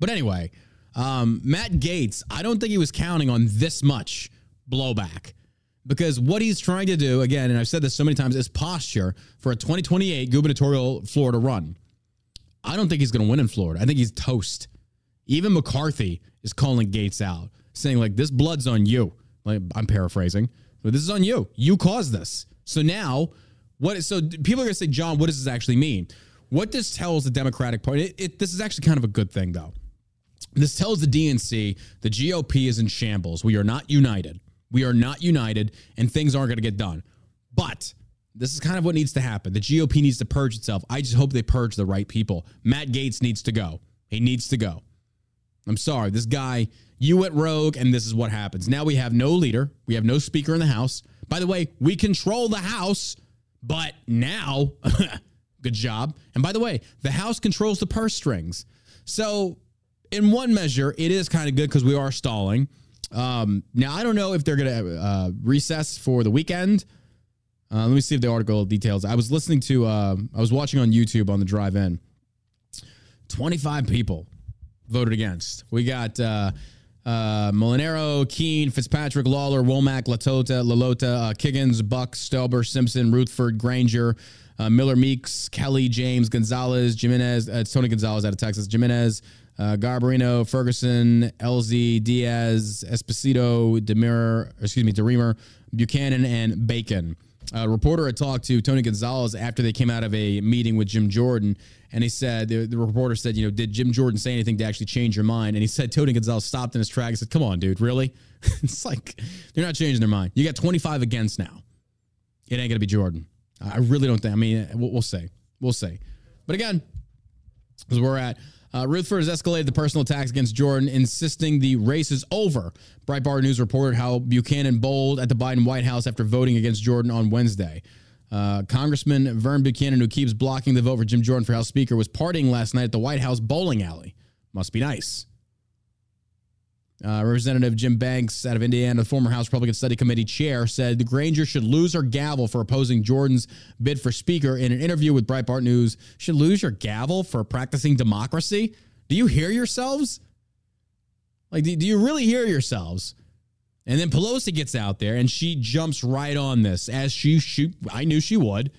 But anyway, um, Matt Gaetz, I don't think he was counting on this much blowback because what he's trying to do, again, and I've said this so many times, is posture for a 2028 gubernatorial Florida run. I don't think he's going to win in Florida. I think he's toast. Even McCarthy is calling Gaetz out, saying like, "This blood's on you." Like I'm paraphrasing, but this is on you. You caused this. So now, what? So people are going to say, John, what does this actually mean? What this tells the Democratic Party, it, it, this is actually kind of a good thing, though. This tells the DNC the GOP is in shambles. We are not united. We are not united, and things aren't going to get done. But this is kind of what needs to happen. The GOP needs to purge itself. I just hope they purge the right people. Matt Gaetz needs to go. He needs to go. I'm sorry. This guy, you went rogue, and this is what happens. Now we have no leader. We have no speaker in the House. By the way, we control the House, but now, good job. And by the way, the House controls the purse strings. So, in one measure, it is kind of good because we are stalling. Um, now, I don't know if they're going to uh, recess for the weekend. Uh, let me see if the article details. I was listening to, uh, I was watching on YouTube on the drive in. 25 people voted against. We got uh, uh, Molinaro, Kean, Fitzpatrick, Lawler, Womack, Latota, Lalota, uh, Kiggans, Buck, Stelber, Simpson, Rutherford, Granger, uh, Miller, Meeks, Kelly, James, Gonzales, Gimenez, uh, Tony Gonzales out of Texas, Gimenez, uh, Garbarino, Ferguson, Ellzey, Diaz, Esposito, Demir, excuse me, DeRemer, Buchanan, and Bacon. A reporter had talked to Tony Gonzales after they came out of a meeting with Jim Jordan, and he said the, the reporter said, you know, did Jim Jordan say anything to actually change your mind? And he said Tony Gonzales stopped in his track and said, "Come on, dude, really? it's like they're not changing their mind. You got 25 against now. It ain't gonna be Jordan. I really don't think. I mean, we'll, we'll see. We'll see. But again, where we're at. Uh, Rutherford has escalated the personal attacks against Jordan, insisting the race is over. Breitbart News reported how Buchanan bowled at the Biden White House after voting against Jordan on Wednesday. Uh, Congressman Vern Buchanan, who keeps blocking the vote for Jim Jordan for House Speaker, was partying last night at the White House bowling alley. Must be nice. Uh, Representative Jim Banks out of Indiana, the former House Republican Study Committee chair, said the Granger should lose her gavel for opposing Jordan's bid for Speaker in an interview with Breitbart News. Should lose your gavel for practicing democracy? Do you hear yourselves? Like, do, do you really hear yourselves? And then Pelosi gets out there and she jumps right on this, as she, she I knew she would.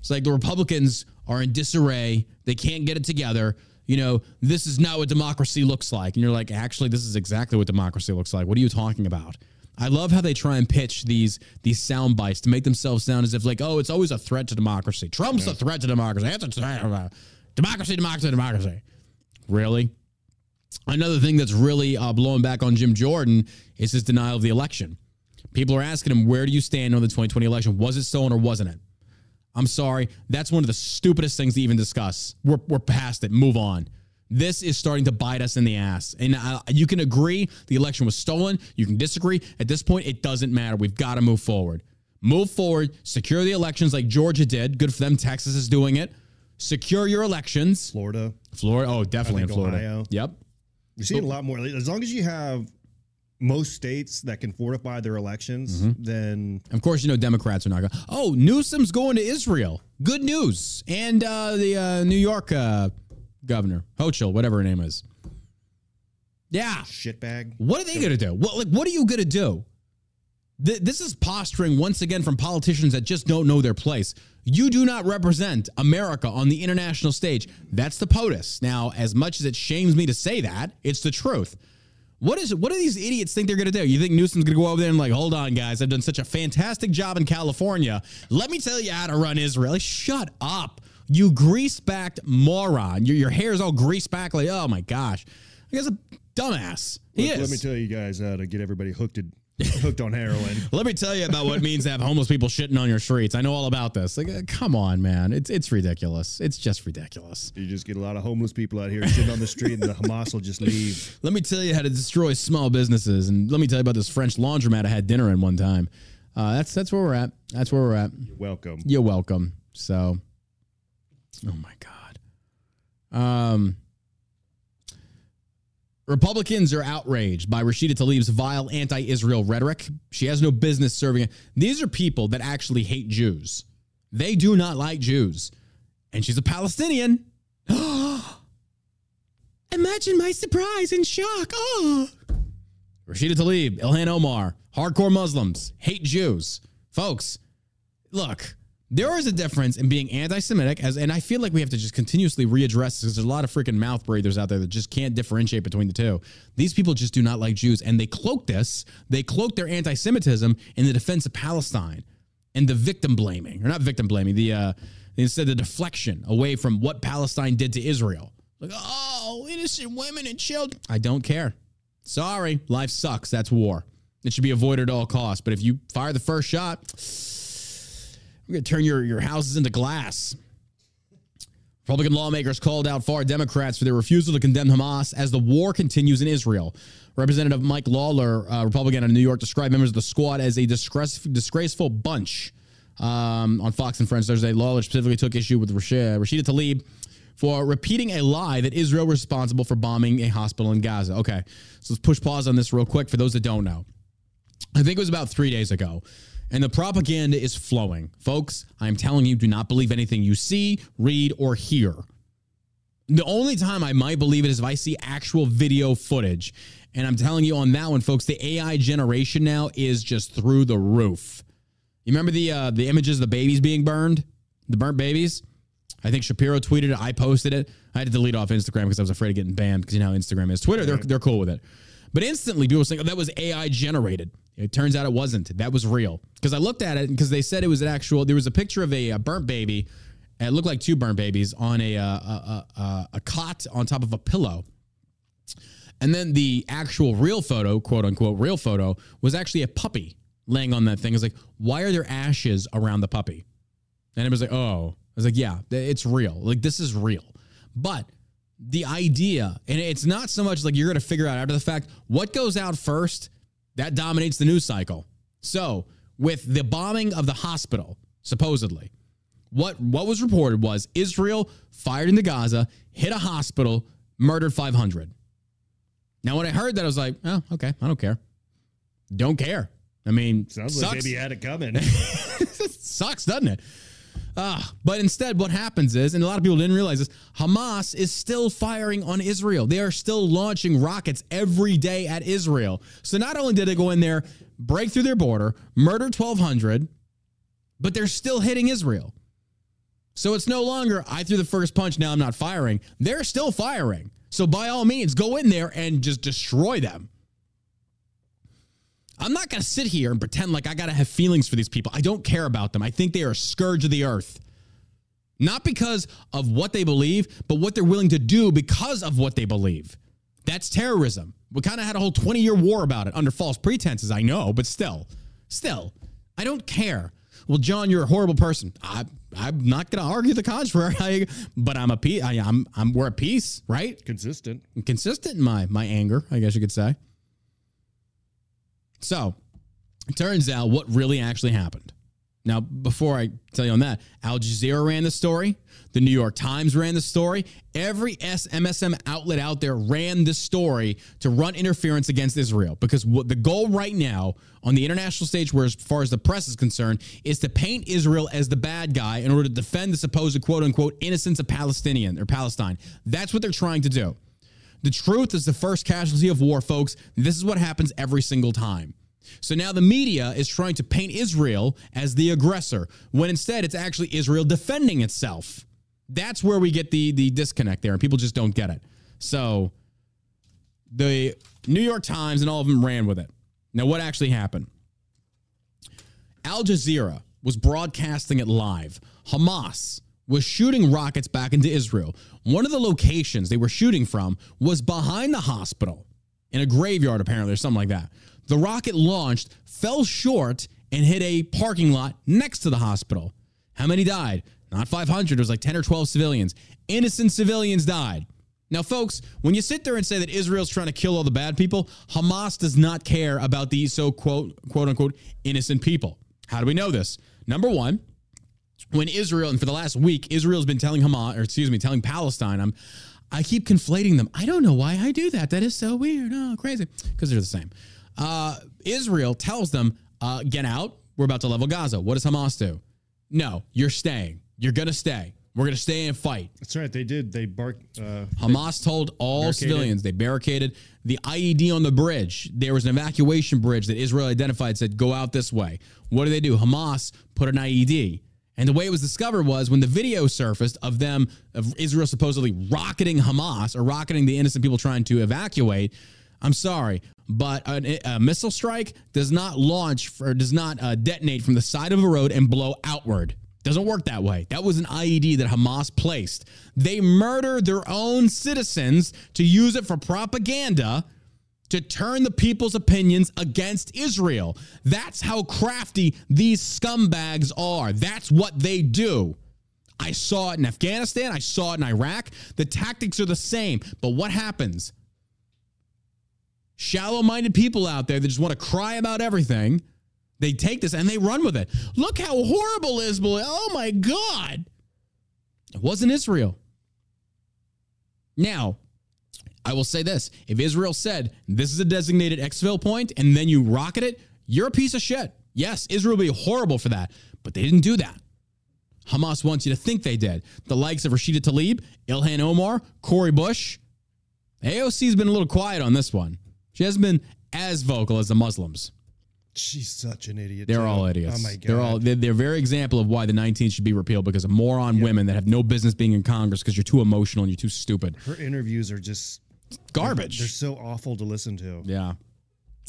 It's like the Republicans are in disarray. They can't get it together you know, this is not what democracy looks like. And you're like, actually, this is exactly what democracy looks like. What are you talking about? I love how they try and pitch these these sound bites to make themselves sound as if like, oh, it's always a threat to democracy. Trump's yeah. a threat to democracy. That's a threat. Democracy, democracy, democracy. Really? Another thing that's really uh, blowing back on Jim Jordan is his denial of the election. People are asking him, where do you stand on the 2020 election? Was it stolen or wasn't it? I'm sorry. That's one of the stupidest things to even discuss. We're, we're past it. Move on. This is starting to bite us in the ass. And uh, you can agree the election was stolen. You can disagree. At this point, it doesn't matter. We've got to move forward. Move forward. Secure the elections like Georgia did. Good for them. Texas is doing it. Secure your elections. Florida. Florida. Oh, definitely in Florida. Ohio. Yep. You're seeing a lot more. As long as you have most states that can fortify their elections, mm-hmm. then of course you know Democrats are not going. Oh, Newsom's going to Israel. Good news. And uh, the uh, New York uh, governor Hochul, whatever her name is. Yeah, shitbag. What are they going to do? What like what are you going to do? Th- this is posturing once again from politicians that just don't know their place. You do not represent America on the international stage. That's the POTUS. Now, as much as it shames me to say that, it's the truth. What is what do these idiots think they're going to do? You think Newsom's going to go over there and like, hold on, guys, I've done such a fantastic job in California. Let me tell you how to run Israel. Like, shut up, you grease-backed moron. Your your hair's all greased back. Like, oh my gosh, I guess a dumbass. He Look, is. Let me tell you guys how to get everybody hooked hooked on heroin. Let me tell you about what it means to have homeless people shitting on your streets. I know all about this. Like, uh, come on, man. It's it's ridiculous. It's just ridiculous. You just get a lot of homeless people out here shitting on the street, and the Hamas will just leave. Let me tell you how to destroy small businesses, and let me tell you about this French laundromat I had dinner in one time. Uh, that's that's where we're at. That's where we're at. You're welcome. You're welcome. So, oh my god. Um. Republicans are outraged by Rashida Tlaib's vile anti Israel rhetoric. She has no business serving. These are people that actually hate Jews. They do not like Jews. And she's a Palestinian. Imagine my surprise and shock. Oh. Rashida Tlaib, Ilhan Omar, hardcore Muslims, hate Jews. Folks, look, there is a difference in being anti-Semitic, as and I feel like we have to just continuously readdress because there's a lot of freaking mouth breathers out there that just can't differentiate between the two. These people just do not like Jews, and they cloak this, they cloak their anti-Semitism in the defense of Palestine and the victim blaming, or not victim blaming, the uh, instead the deflection away from what Palestine did to Israel. Like, oh, innocent women and children. I don't care. Sorry, life sucks. That's war. It should be avoided at all costs. But if you fire the first shot we're going to turn your, your houses into glass. Republican lawmakers called out far Democrats for their refusal to condemn Hamas as the war continues in Israel. Representative Mike Lawler, uh, Republican of New York, described members of the squad as a disgrace, disgraceful bunch. Um, on Fox and Friends Thursday, Lawler specifically took issue with Rashida, Rashida Tlaib for repeating a lie that Israel was responsible for bombing a hospital in Gaza. Okay, so let's push pause on this real quick for those that don't know. I think it was about three days ago and the propaganda is flowing. Folks, I'm telling you, do not believe anything you see, read, or hear. The only time I might believe it is if I see actual video footage. And I'm telling you on that one, folks, the AI generation now is just through the roof. You remember the uh, the images of the babies being burned, the burnt babies? I think Shapiro tweeted it. I posted it. I had to delete off Instagram because I was afraid of getting banned because you know how Instagram is. Twitter, they're they're cool with it. But instantly, people were saying, oh, that was AI generated. It turns out it wasn't. That was real. Because I looked at it because they said it was an actual, there was a picture of a, a burnt baby. It looked like two burnt babies on a, uh, a, a, a cot on top of a pillow. And then the actual real photo, quote unquote, real photo, was actually a puppy laying on that thing. It's like, why are there ashes around the puppy? And it was like, oh, I was like, yeah, it's real. Like, this is real. But the idea, and it's not so much like you're going to figure out after the fact what goes out first, that dominates the news cycle. So, with the bombing of the hospital, supposedly, what what was reported was Israel fired into Gaza, hit a hospital, murdered 500. Now, when I heard that, I was like, oh, okay, I don't care. Don't care. I mean, sounds sucks. like maybe had it coming. sucks, doesn't it? Uh, but instead, what happens is, and a lot of people didn't realize this, Hamas is still firing on Israel. They are still launching rockets every day at Israel. So not only did they go in there, break through their border, murder 1,200, but they're still hitting Israel. So it's no longer, I threw the first punch, now I'm not firing. They're still firing. So by all means, go in there and just destroy them. I'm not going to sit here and pretend like I got to have feelings for these people. I don't care about them. I think they are a scourge of the earth. Not because of what they believe, but what they're willing to do because of what they believe. That's terrorism. We kind of had a whole 20 year war about it under false pretenses, I know, but still, still, I don't care. Well, John, you're a horrible person. I, I'm not going to argue the contrary, but I'm a peace. I, am I'm we're at peace, right? Consistent. Consistent in my my anger, I guess you could say. So it turns out what really actually happened. Now, before I tell you on that, Al Jazeera ran the story. The New York Times ran the story. Every MSM outlet out there ran the story to run interference against Israel because what the goal right now on the international stage, where as far as the press is concerned, is to paint Israel as the bad guy in order to defend the supposed quote unquote innocence of Palestinian or Palestine. That's what they're trying to do. The truth is the first casualty of war, folks. This is what happens every single time. So now the media is trying to paint Israel as the aggressor when instead it's actually Israel defending itself. That's where we get the the disconnect there and people just don't get it. So the New York Times and all of them ran with it. Now what actually happened? Al Jazeera was broadcasting it live. Hamas was shooting rockets back into Israel. One of the locations they were shooting from was behind the hospital in a graveyard, apparently, or something like that. The rocket launched, fell short, and hit a parking lot next to the hospital. How many died? Not 500, it was like 10 or 12 civilians. Innocent civilians died. Now, folks, when you sit there and say that Israel's trying to kill all the bad people, Hamas does not care about these so quote, quote unquote innocent people. How do we know this? Number one, when Israel, and for the last week, Israel's been telling Hamas, or excuse me, telling Palestine, I'm, I keep conflating them. I don't know why I do that. That is so weird. Oh, crazy. Because they're the same. Uh, Israel tells them, uh, get out. We're about to level Gaza. What does Hamas do? No, you're staying. You're going to stay. We're going to stay and fight. That's right. They did. They barked. Uh, Hamas they told all civilians they barricaded the IED on the bridge. There was an evacuation bridge that Israel identified, said, go out this way. What do they do? Hamas put an IED. And the way it was discovered was when the video surfaced of them, of Israel supposedly rocketing Hamas or rocketing the innocent people trying to evacuate. I'm sorry, but a, a missile strike does not launch or does not uh, detonate from the side of a road and blow outward. Doesn't work that way. That was an IED that Hamas placed. They murder their own citizens to use it for propaganda to turn the people's opinions against Israel. That's how crafty these scumbags are. That's what they do. I saw it in Afghanistan, I saw it in Iraq. The tactics are the same, but what happens? Shallow minded people out there that just want to cry about everything, they take this and they run with it. Look how horrible Israel Oh my God. It wasn't Israel. Now, I will say this if Israel said this is a designated exfil point and then you rocket it, you're a piece of shit. Yes, Israel would be horrible for that, but they didn't do that. Hamas wants you to think they did. The likes of Rashida Tlaib, Ilhan Omar, Cori Bush. AOC's been a little quiet on this one. She hasn't been as vocal as the Muslims. She's such an idiot. They're too. all idiots. Oh my god. They're all they're, they're very example of why the 19th should be repealed because of moron women that have no business being in Congress because you're too emotional and you're too stupid. Her interviews are just Garbage. They're so awful to listen to. Yeah.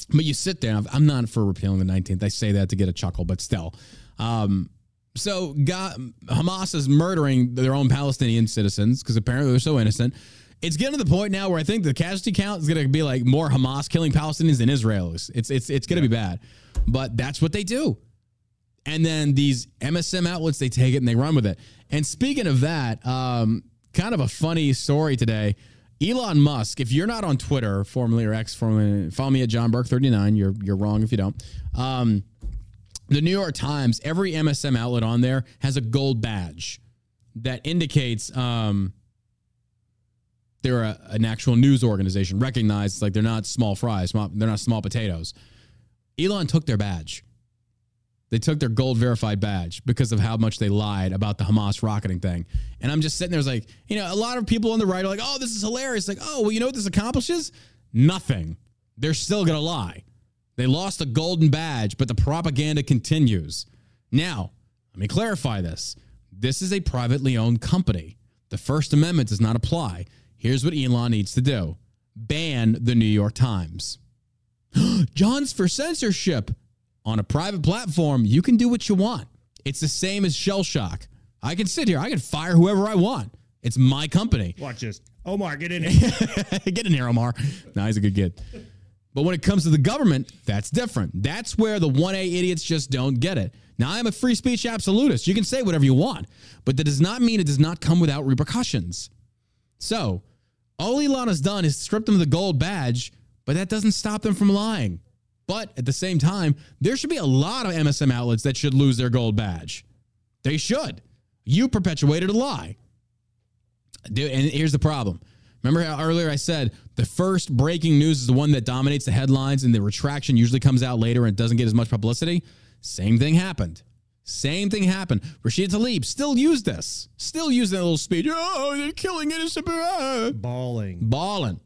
But you sit there, I'm not for repealing the 19th. I say that to get a chuckle, but still. Um, so God, Hamas is murdering their own Palestinian citizens because apparently they're so innocent. It's getting to the point now where I think the casualty count is going to be like more Hamas killing Palestinians than Israelis. It's it's it's going to be bad, but that's what they do. And then these MSM outlets they take it and they run with it. And speaking of that, um, kind of a funny story today. Elon Musk, if you're not on Twitter, formerly or ex formerly, follow me at John Burke 39. You're you're wrong if you don't. Um, the New York Times, every MSM outlet on there has a gold badge that indicates um, they're a, an actual news organization, recognized like they're not small fries, they're not small potatoes. Elon took their badge. They took their gold verified badge because of how much they lied about the Hamas rocketing thing. And I'm just sitting there, like, you know, a lot of people on the right are like, oh, this is hilarious. Like, oh, well, you know what this accomplishes? Nothing. They're still going to lie. They lost a golden badge, but the propaganda continues. Now, let me clarify this. This is a privately owned company. The First Amendment does not apply. Here's what Elon needs to do ban the New York Times. John's for censorship. On a private platform, you can do what you want. It's the same as shell shock. I can sit here, I can fire whoever I want. It's my company. Watch this. Omar, get in here. Get in here, Omar. No, he's a good kid. But when it comes to the government, that's different. That's where the 1A idiots just don't get it. Now, I'm a free speech absolutist. You can say whatever you want, but that does not mean it does not come without repercussions. So, all Elon has done is strip them of the gold badge, but that doesn't stop them from lying. But at the same time, there should be a lot of MSM outlets that should lose their gold badge. They should. You perpetuated a lie. Dude, and here's the problem. Remember how earlier I said the first breaking news is the one that dominates the headlines and the retraction usually comes out later and doesn't get as much publicity? Same thing happened. Same thing happened. Rashida Tlaib still used this. Still used that little speech. Oh, they're killing innocent. people." Bawling. Balling.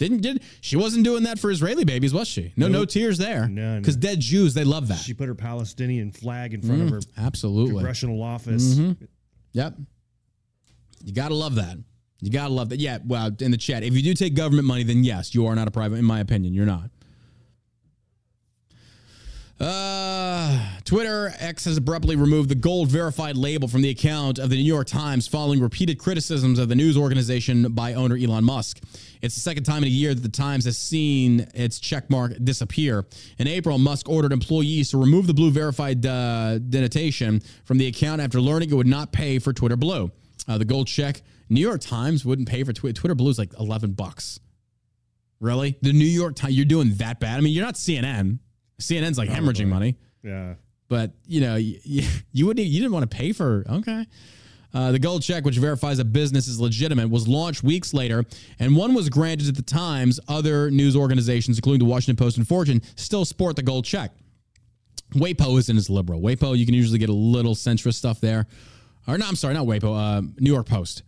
Didn't did she wasn't doing that for Israeli babies, was she? No, no tears there. None. Because dead Jews, they love that. She put her Palestinian flag in front of mm-hmm. her Absolutely. congressional office. Mm-hmm. Yep. You gotta love that. You gotta love that. Yeah, well, in the chat, if you do take government money, then yes, you are not a private. In my opinion, you're not. Uh, Twitter X has abruptly removed the gold verified label from the account of the New York Times following repeated criticisms of the news organization by owner Elon Musk. It's the second time in a year that the Times has seen its checkmark disappear. In April, Musk ordered employees to remove the blue verified uh, denotation from the account after learning it would not pay for Twitter Blue. Uh, the gold check, New York Times wouldn't pay for Twitter. Twitter Blue is like 11 bucks. Really? The New York Times, you're doing that bad? I mean, you're not CNN. CNN's like hemorrhaging money, Yeah. but you know, you, you wouldn't, you didn't want to pay for, okay. Uh, the gold check, which verifies a business is legitimate, was launched weeks later, and one was granted at the Times. Other news organizations, including the Washington Post and Fortune, still sport the gold check. WAPO isn't as liberal. WAPO, you can usually get a little centrist stuff there. Or no, I'm sorry, not WAPO, uh, New York Post.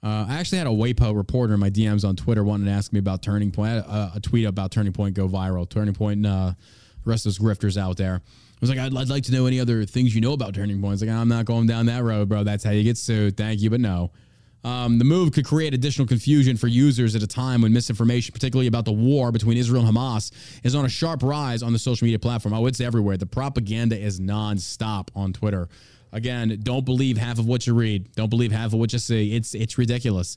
Uh, I actually had a WAPO reporter in my DMs on Twitter wanting to ask me about Turning Point. I had a, a tweet about Turning Point go viral. Turning Point uh, rest of those grifters out there. I was like, I'd, I'd like to know any other things you know about Turning points. Like, I'm not going down that road, bro. That's how you get sued. Thank you, but no. Um, the move could create additional confusion for users at a time when misinformation, particularly about the war between Israel and Hamas, is on a sharp rise on the social media platform. Oh, it's everywhere. The propaganda is nonstop on Twitter. Again, don't believe half of what you read. Don't believe half of what you see. It's it's ridiculous.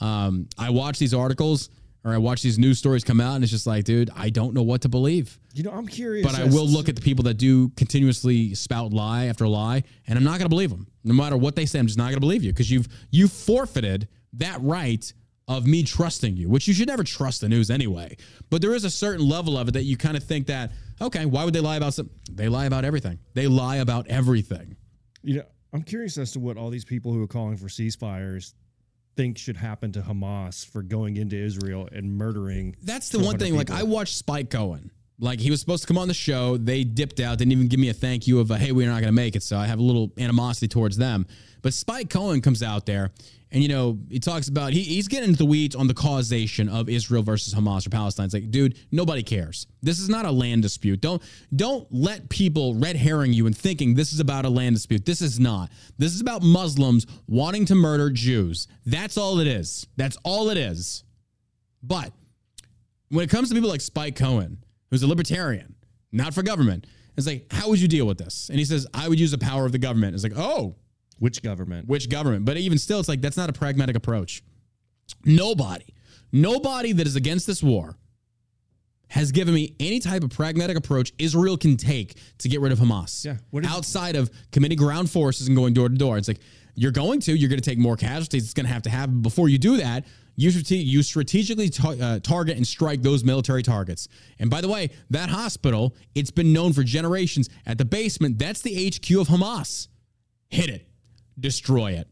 Um, I watch these articles or I watch these news stories come out, and it's just like, dude, I don't know what to believe. You know, I'm curious. But I will look at the people that do continuously spout lie after lie, and I'm not going to believe them. No matter what they say, I'm just not going to believe you because you've you forfeited that right of me trusting you, which you should never trust the news anyway. But there is a certain level of it that you kind of think that, okay, why would they lie about something? They lie about everything. They lie about everything. You know, I'm curious as to what all these people who are calling for ceasefires think should happen to Hamas for going into Israel and murdering. That's the one 100 thing. Like. I watched Spike Cohen. Like he was supposed to come on the show. They dipped out, didn't even give me a thank you of a, hey, we're not going to make it. So I have a little animosity towards them. But Spike Cohen comes out there and, you know, he talks about, he, he's getting into the weeds on the causation of Israel versus Hamas or Palestine. It's like, dude, nobody cares. This is not a land dispute. Don't, don't let people red herring you and thinking this is about a land dispute. This is not. This is about Muslims wanting to murder Jews. That's all it is. That's all it is. But when it comes to people like Spike Cohen, who's a libertarian, not for government, it's like, how would you deal with this? And he says, I would use the power of the government. It's like, oh, Which government? which government? But even still, it's like, that's not a pragmatic approach. Nobody, nobody that is against this war has given me any type of pragmatic approach Israel can take to get rid of Hamas. Yeah. What is- Outside of committing ground forces and going door to door. It's like, you're going to, you're going to take more casualties. It's going to have to happen. Before you do that, you, strate- you strategically ta- uh, target and strike those military targets. And by the way, that hospital, it's been known for generations at the basement, that's the HQ of Hamas. Hit it, destroy it.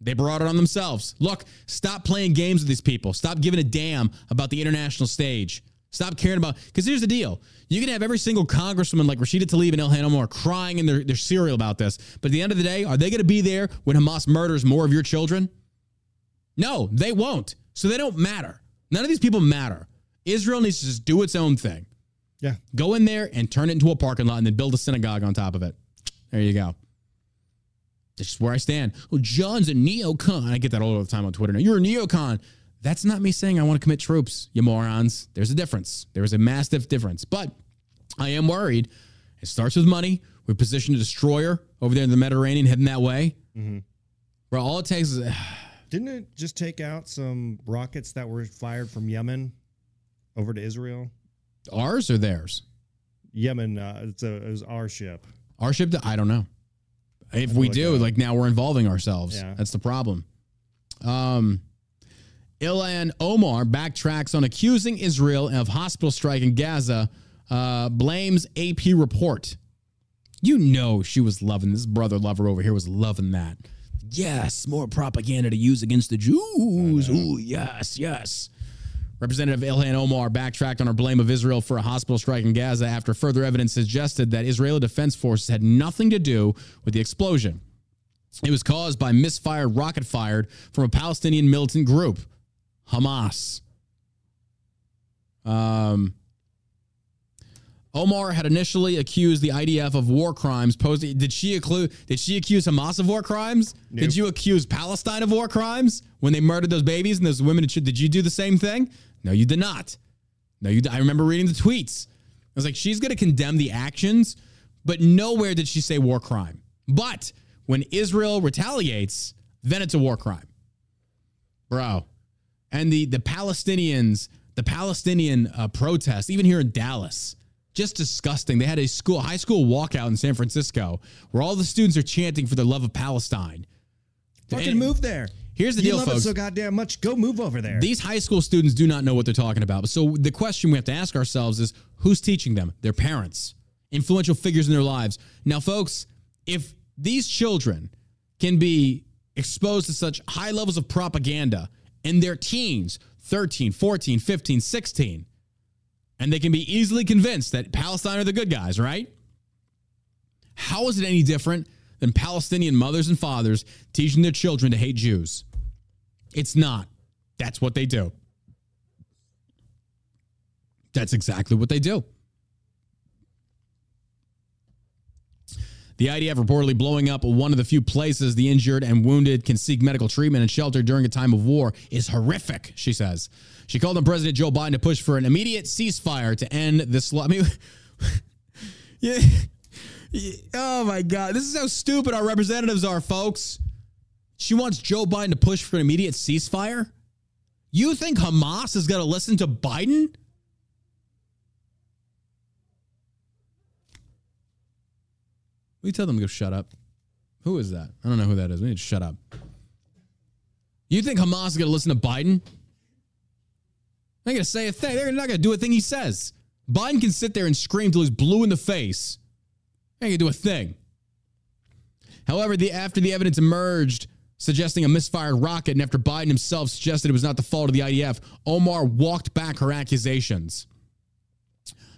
They brought it on themselves. Look, stop playing games with these people. Stop giving a damn about the international stage. Stop caring about because here's the deal. You can have every single congresswoman like Rashida Tlaib and Ilhan Omar crying in their, their cereal about this. But at the end of the day, are they going to be there when Hamas murders more of your children? No, they won't. So they don't matter. None of these people matter. Israel needs to just do its own thing. Yeah. Go in there and turn it into a parking lot and then build a synagogue on top of it. There you go. This is where I stand. Well, John's a neocon. I get that all the time on Twitter. Now, you're a neocon. That's not me saying I want to commit troops, you morons. There's a difference. There is a massive difference. But I am worried. It starts with money. We positioned a destroyer over there in the Mediterranean heading that way. Bro, all it takes is Didn't it just take out some rockets that were fired from Yemen over to Israel? ours or theirs. Yemen, uh, it's a, it was our ship. Our ship, I don't know. If we do, like now we're involving ourselves. Yeah. That's the problem. Um, Ilhan Omar backtracks on accusing Israel of hospital strike in Gaza, uh, blames AP report. You know she was loving this brother lover over here was loving that. Yes, more propaganda to use against the Jews. Ooh, yes, yes. Representative Ilhan Omar backtracked on her blame of Israel for a hospital strike in Gaza after further evidence suggested that Israeli defense forces had nothing to do with the explosion. It was caused by misfired rocket fired from a Palestinian militant group, Hamas. Um, Omar had initially accused the IDF of war crimes. Posed, did she accuse? Did she accuse Hamas of war crimes? Did you accuse Palestine of war crimes when they murdered those babies and those women? Did you do the same thing? No, you did not. No, you. I remember reading the tweets. I was like, she's going to condemn the actions, but nowhere did she say war crime. But when Israel retaliates, then it's a war crime, bro. And the the Palestinians, the Palestinian uh, protests, even here in Dallas, just disgusting. They had a school, high school walkout in San Francisco where all the students are chanting for the love of Palestine. Fucking And move there. Here's the you deal, love folks. it so goddamn much. Go move over there. These high school students do not know what they're talking about. So the question we have to ask ourselves is who's teaching them? Their parents, influential figures in their lives. Now, folks, if these children can be exposed to such high levels of propaganda in their teens, 13, 14, 15, 16, and they can be easily convinced that Palestine are the good guys, right? How is it any different than Palestinian mothers and fathers teaching their children to hate Jews? It's not. That's what they do. That's exactly what they do. The IDF reportedly blowing up one of the few places the injured and wounded can seek medical treatment and shelter during a time of war is horrific, she says. She called on President Joe Biden to push for an immediate ceasefire to end this. Sl- I mean. Yeah. Oh my God. This is how stupid our representatives are, folks. She wants Joe Biden to push for an immediate ceasefire? You think Hamas is going to listen to Biden? We tell them to go shut up. Who is that? I don't know who that is. We need to shut up. You think Hamas is going to listen to Biden? They're going to say a thing. They're not going to do a thing he says. Biden can sit there and scream till he's blue in the face. They ain't going to do a thing. However, the after the evidence emerged suggesting a misfired rocket, and after Biden himself suggested it was not the fault of the IDF, Omar walked back her accusations.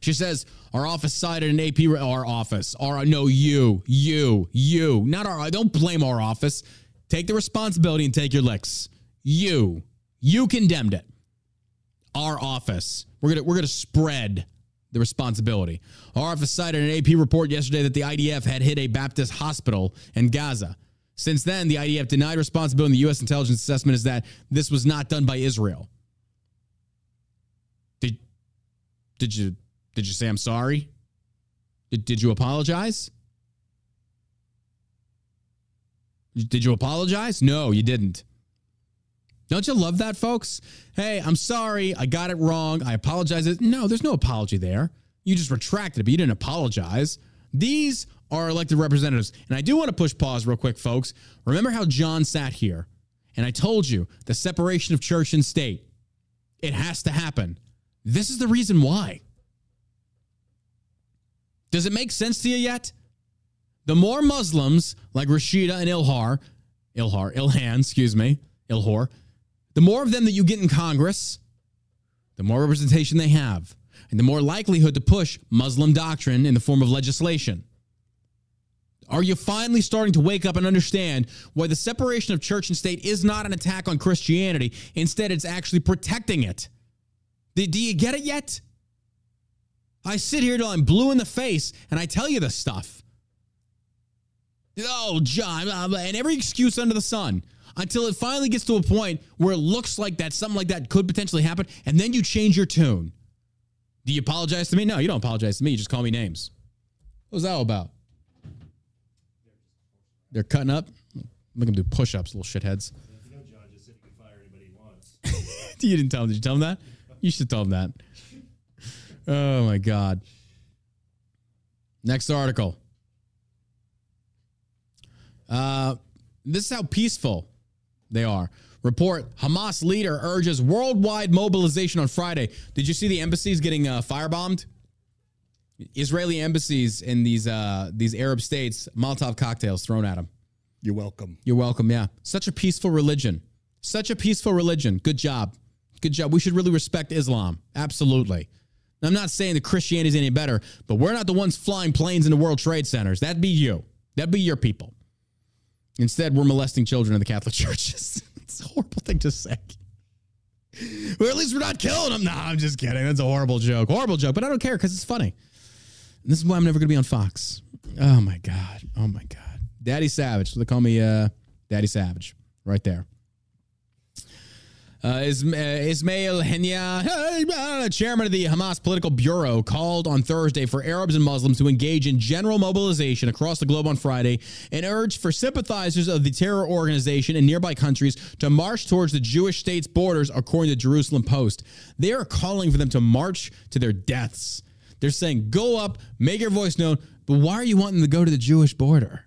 She says, Our office cited an AP, our office, our, no, you, you, you, not our, don't blame our office. Take the responsibility and take your licks. You, you condemned it. Our office. We're gonna, we're gonna spread the responsibility. Our office cited an AP report yesterday that the IDF had hit a Baptist hospital in Gaza. Since then, the IDF denied responsibility. And the U.S. intelligence assessment is that this was not done by Israel. Did did you did you say I'm sorry? Did, did you apologize? Did you apologize? No, you didn't. Don't you love that, folks? Hey, I'm sorry. I got it wrong. I apologize. No, there's no apology there. You just retracted it, but you didn't apologize. These are elected representatives. And I do want to push pause real quick, folks. Remember how John sat here and I told you the separation of church and state, it has to happen. This is the reason why. Does it make sense to you yet? The more Muslims like Rashida and Ilhar, Ilhar, Ilhan, excuse me, Ilhor, the more of them that you get in Congress, the more representation they have, and the more likelihood to push Muslim doctrine in the form of legislation. Are you finally starting to wake up and understand why the separation of church and state is not an attack on Christianity? Instead, it's actually protecting it. Do, do you get it yet? I sit here till I'm blue in the face and I tell you this stuff. Oh, John, and every excuse under the sun until it finally gets to a point where it looks like that something like that could potentially happen, and then you change your tune. Do you apologize to me? No, you don't apologize to me. You just call me names. What was that all about? They're cutting up. Make them do push-ups, little shitheads. you didn't tell him. Did you tell him that? You should tell him that. Oh my God. Next article. Uh, this is how peaceful they are. Report Hamas leader urges worldwide mobilization on Friday. Did you see the embassies getting uh, firebombed? Israeli embassies in these uh, these Arab states, Molotov cocktails thrown at them. You're welcome. You're welcome. Yeah. Such a peaceful religion. Such a peaceful religion. Good job. Good job. We should really respect Islam. Absolutely. I'm not saying that Christianity is any better, but we're not the ones flying planes into World Trade Centers. That'd be you. That'd be your people. Instead, we're molesting children in the Catholic churches. it's a horrible thing to say. Well, at least we're not killing them. No, I'm just kidding. That's a horrible joke. Horrible joke, but I don't care because it's funny. And this is why I'm never going to be on Fox. Oh my God. Oh my God. Daddy Savage. They call me uh, Daddy Savage right there. Uh, uh, Ismail Haniyeh, chairman of the Hamas Political Bureau, called on Thursday for Arabs and Muslims to engage in general mobilization across the globe on Friday and urged for sympathizers of the terror organization in nearby countries to march towards the Jewish state's borders, according to Jerusalem Post. They are calling for them to march to their deaths. They're saying, go up, make your voice known, but why are you wanting to go to the Jewish border?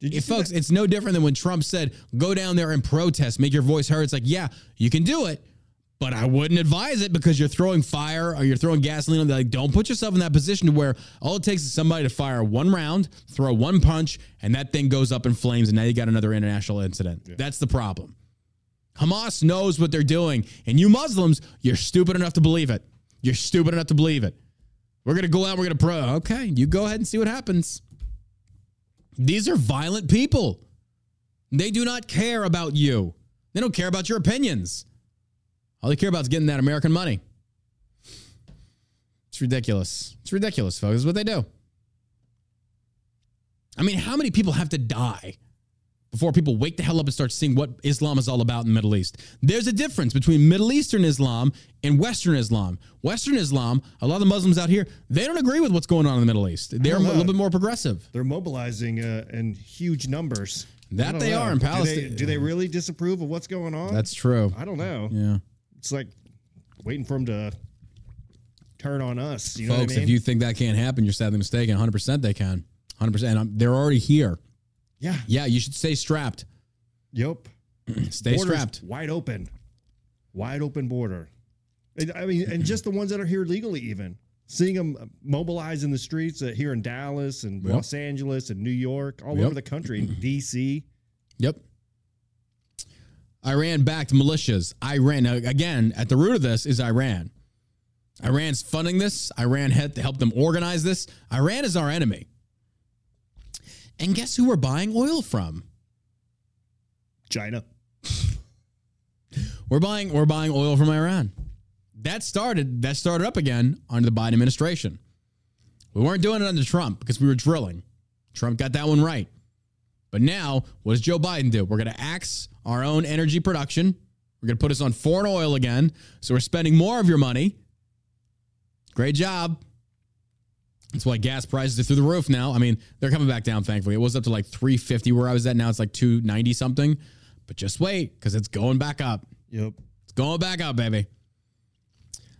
Did you If folks, that? it's no different than when Trump said, go down there and protest, make your voice heard. It's like, yeah, you can do it, but I wouldn't advise it because you're throwing fire or you're throwing gasoline on. Like, don't put yourself in that position to where all it takes is somebody to fire one round, throw one punch, and that thing goes up in flames, and now you got another international incident. That's the problem. Hamas knows what they're doing, and you Muslims, you're stupid enough to believe it. You're stupid enough to believe it. We're gonna go out. We're gonna pro. Okay, you go ahead and see what happens. These are violent people. They do not care about you. They don't care about your opinions. All they care about is getting that American money. It's ridiculous. It's ridiculous, folks. It's what they do. I mean, how many people have to die before people wake the hell up and start seeing what Islam is all about in the Middle East? There's a difference between Middle Eastern Islam and Western Islam. Western Islam, a lot of the Muslims out here, they don't agree with what's going on in the Middle East. They're a little bit more progressive. They're mobilizing uh, in huge numbers. That they know. are in Do they- Palestine. Do they, really disapprove of what's going on? That's true. I don't know. Yeah. It's like waiting for them to turn on us. You know Folks, what I mean? if you think that can't happen, you're sadly mistaken. 100% they can. 100%. Um, they're already here. Yeah. Yeah, you should stay strapped. Yep. Stay Borders strapped. Wide open. Wide open border. And, I mean, and just the ones that are here legally, even seeing them mobilize in the streets uh, here in Dallas and Yep. Los Angeles and New York, all Yep. over the country, in DC. Yep. Iran backed militias. Iran, now, again, at the root of this is Iran. Iran's funding this. Iran had to help them organize this. Iran is our enemy. And guess who we're buying oil from? China. We're buying we're buying oil from Iran. That started that started up again under the Biden administration. We weren't doing it under Trump because we were drilling. Trump got that one right. But now, what does Joe Biden do? We're going to axe our own energy production. We're going to put us on foreign oil again. So we're spending more of your money. Great job. That's why gas prices are through the roof now. I mean, they're coming back down, thankfully. It was up to like 350 where I was at. Now it's like 290 something. But just wait, because it's going back up. Yep. It's going back up, baby.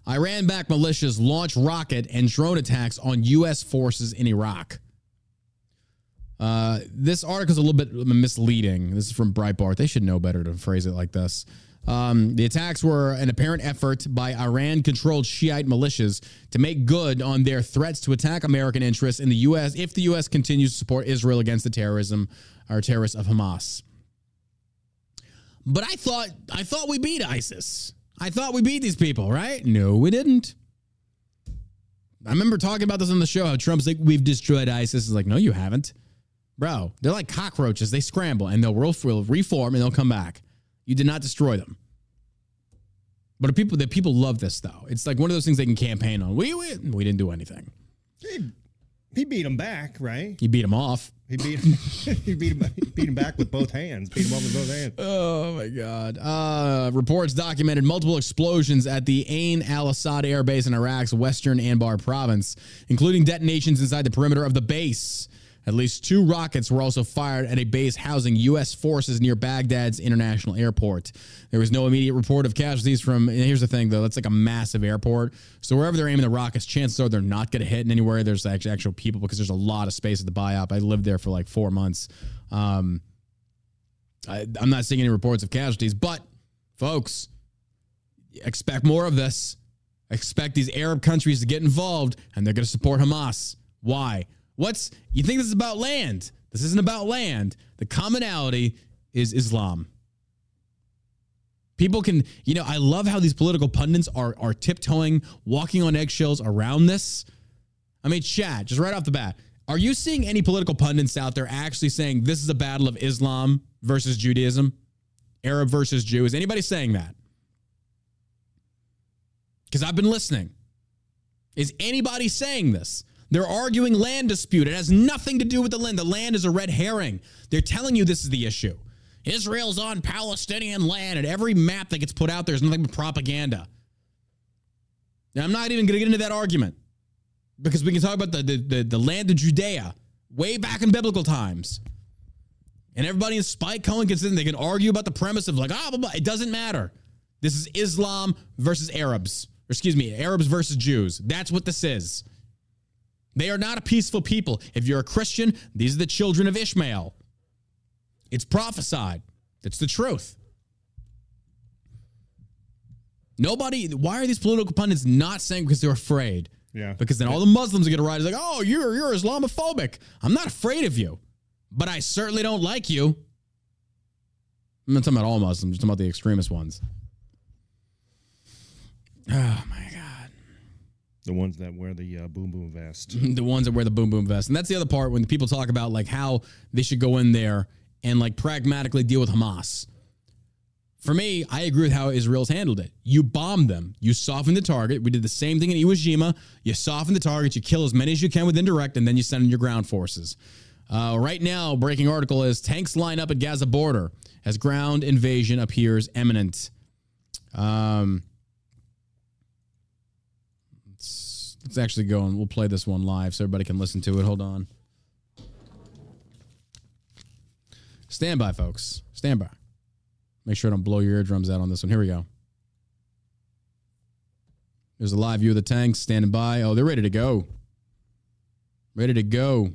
Iran backed militias launch rocket and drone attacks on U.S. forces in Iraq. Uh, this article is a little bit misleading. This is from Breitbart. They should know better to phrase it like this. Um, the attacks were an apparent effort by Iran controlled Shiite militias to make good on their threats to attack American interests in the U.S. if the U.S. continues to support Israel against the terrorism or terrorists of Hamas. But I thought I thought we beat ISIS. I thought we beat these people, right? No, we didn't. I remember talking about this on the show. How Trump's like, "We've destroyed ISIS." Is like, no, you haven't, bro. They're like cockroaches. They scramble and they'll reform and they'll come back. You did not destroy them. But the people the people love this though. It's like one of those things they can campaign on. We we, we didn't do anything. He, he beat him back, right? He beat them off. He beat him. he beat him. He beat him back with both hands. Beat him up with both hands. Oh my God. Uh, reports documented multiple explosions at the Ain al Assad Air Base in Iraq's western Anbar province, including detonations inside the perimeter of the base. At least two rockets were also fired at a base housing U.S. forces near Baghdad's international airport. There was no immediate report of casualties from. Here's the thing, though, that's like a massive airport. So wherever they're aiming the rockets, chances are they're not going to hit in anywhere. There's actual people because there's a lot of space at the BIAP. I lived there for like four months. Um, I, I'm not seeing any reports of casualties, but folks, expect more of this. Expect these Arab countries to get involved, and they're going to support Hamas. Why? What's you think this is about land? This isn't about land. The commonality is Islam. People can, you know, I love how these political pundits are are tiptoeing, walking on eggshells around this. I mean, chat, just right off the bat, are you seeing any political pundits out there actually saying this is a battle of Islam versus Judaism? Arab versus Jew? Is anybody saying that? Because I've been listening. Is anybody saying this? They're arguing land dispute. It has nothing to do with the land. The land is a red herring. They're telling you this is the issue. Israel's on Palestinian land, and every map that gets put out there is nothing but propaganda. Now, I'm not even going to get into that argument because we can talk about the, the, the, the land of Judea way back in biblical times. And everybody in Spike Cohen can sit and they can argue about the premise of like, ah, blah, blah. it doesn't matter. This is Islam versus Arabs. Or excuse me, Arabs versus Jews. That's what this is. They are not a peaceful people. If you're a Christian, these are the children of Ishmael. It's prophesied. It's the truth. Nobody, why are these political pundits not saying because they're afraid? Yeah. Because then all the Muslims are going to rise like, oh, you're, you're Islamophobic. I'm not afraid of you, but I certainly don't like you. I'm not talking about all Muslims, I'm just talking about the extremist ones. Oh, my. The ones that wear the uh, boom boom vest. the ones that wear the boom boom vest. And that's the other part when people talk about like how they should go in there and like pragmatically deal with Hamas. For me, I agree with how Israel's handled it. You bomb them, you soften the target. We did the same thing in Iwo Jima. You soften the target, you kill as many as you can with indirect, and then you send in your ground forces. Uh, right now, breaking article is tanks line up at Gaza border as ground invasion appears imminent. Um, let's, actually go and we'll play this one live so everybody can listen to it. Hold on. Stand by, folks. Stand by. Make sure I don't blow your eardrums out on this one. Here we go. There's a live view of the tanks standing by. Oh, they're ready to go. Ready to go.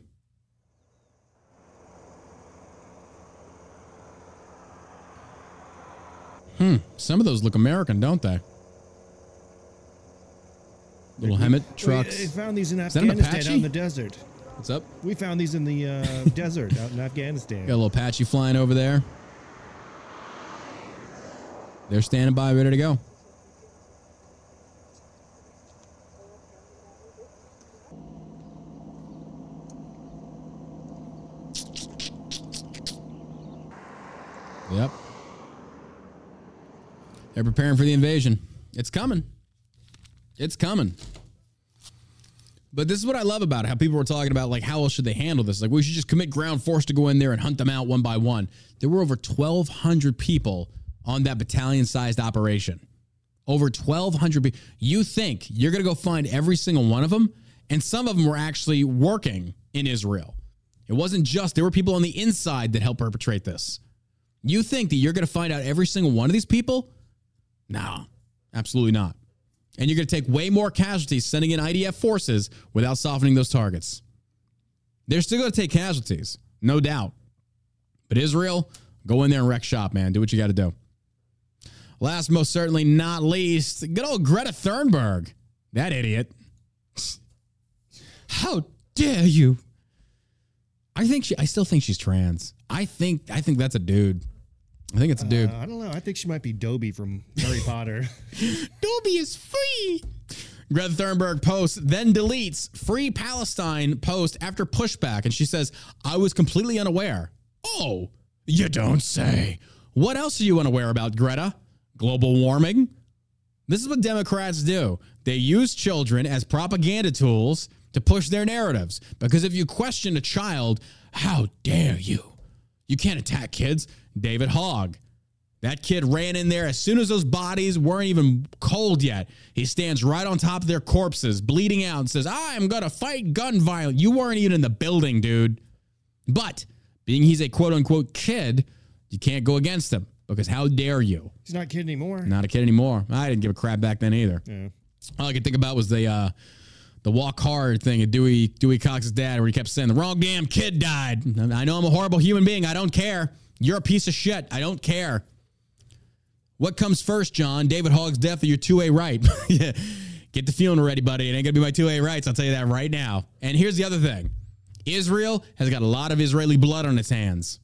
Hmm. Some of those look American, don't they? Little helmet trucks. We, we found these in Afghanistan out in the desert. What's up? We found these in the uh, desert out in Afghanistan. Got a little Apache flying over there. They're standing by, ready to go. Yep. They're preparing for the invasion. It's coming. It's coming. But this is what I love about it. How people were talking about like how else should they handle this? Like we should just commit ground force to go in there and hunt them out one by one. There were over 1,200 people on that battalion-sized operation. Over 1,200 people. You think you're going to go find every single one of them? And some of them were actually working in Israel. It wasn't just there were people on the inside that helped perpetrate this. You think that you're going to find out every single one of these people? No, absolutely not. And you're going to take way more casualties sending in IDF forces without softening those targets. They're still going to take casualties, no doubt. But Israel, go in there and wreck shop, man. Do what you got to do. Last, most certainly not least, good old Greta Thunberg. That idiot. How dare you? I think she I still think she's trans. I think I think that's a dude. I think it's a dude. Uh, I don't know. I think she might be Dobby from Harry Potter. Dobby is free. Greta Thunberg posts, then deletes free Palestine post after pushback. And she says, I was completely unaware. Oh, you don't say. What else are you unaware about, Greta? Global warming? This is what Democrats do. They use children as propaganda tools to push their narratives. Because if you question a child, how dare you? You can't attack kids. David Hogg. That kid ran in there as soon as those bodies weren't even cold yet. He stands right on top of their corpses, bleeding out, and says, I'm going to fight gun violence. You weren't even in the building, dude. But being he's a quote unquote kid, you can't go against him because how dare you? He's not a kid anymore. Not a kid anymore. I didn't give a crap back then either. Yeah. All I could think about was the uh, the walk hard thing of Dewey Dewey Cox's dad, where he kept saying the wrong damn kid died. I know I'm a horrible human being. I don't care. You're a piece of shit. I don't care. What comes first, John? David Hogg's death or your 2A right? yeah. Get the feeling ready, buddy. It ain't gonna be my 2A rights. I'll tell you that right now. And here's the other thing. Israel has got a lot of Israeli blood on its hands.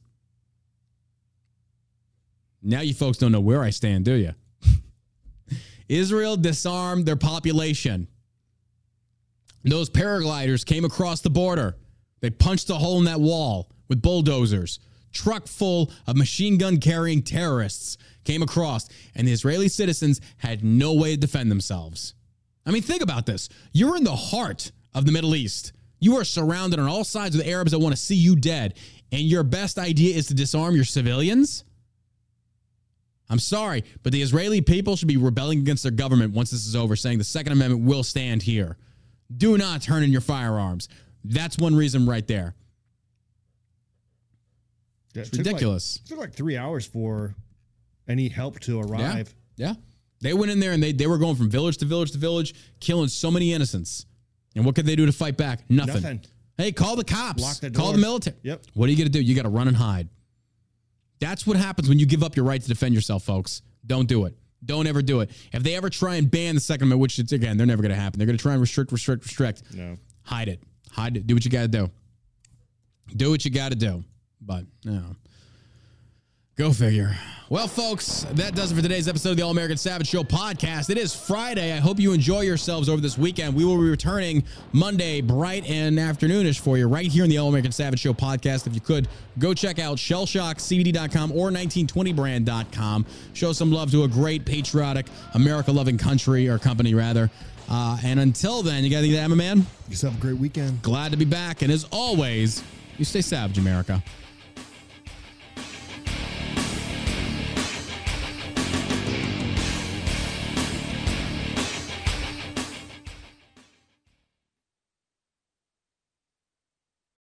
Now you folks don't know where I stand, do you? Israel disarmed their population. Those paragliders came across the border. They punched a hole in that wall with bulldozers. Truck full of machine gun carrying terrorists came across, and the Israeli citizens had no way to defend themselves. I mean, think about this. You're in the heart of the Middle East. You are surrounded on all sides with Arabs that want to see you dead, and your best idea is to disarm your civilians? I'm sorry, but the Israeli people should be rebelling against their government once this is over, saying the Second Amendment will stand here. Do not turn in your firearms. That's one reason right there. Yeah, It's like- ridiculous. it took like three hours for any help to arrive. Yeah. They went in there and they, they were going from village to village to village, killing so many innocents. And what could they do to fight back? Nothing. Nothing. Hey, call the cops. The call the military. Yep. What are you going to do? You got to run and hide. That's what happens when you give up your right to defend yourself, folks. Don't do it. Don't ever do it. If they ever try and ban the Second Amendment, which it's again, they're never going to happen. They're going to try and restrict, restrict, restrict. No. Hide it. Hide it. Do what you got to do. Do what you got to do. But, you know. Go figure. Well, folks, that does it for today's episode of the All American Savage Show podcast. It is Friday. I hope you enjoy yourselves over this weekend. We will be returning Monday, bright and afternoonish for you, right here in the All American Savage Show podcast. If you could, go check out shellshockcbd.com or 1920brand.com. Show some love to a great, patriotic, America loving country or company, rather. Uh, and until then, you got anything to add, my man? Just have a great weekend. Glad to be back. And as always, you stay savage, America.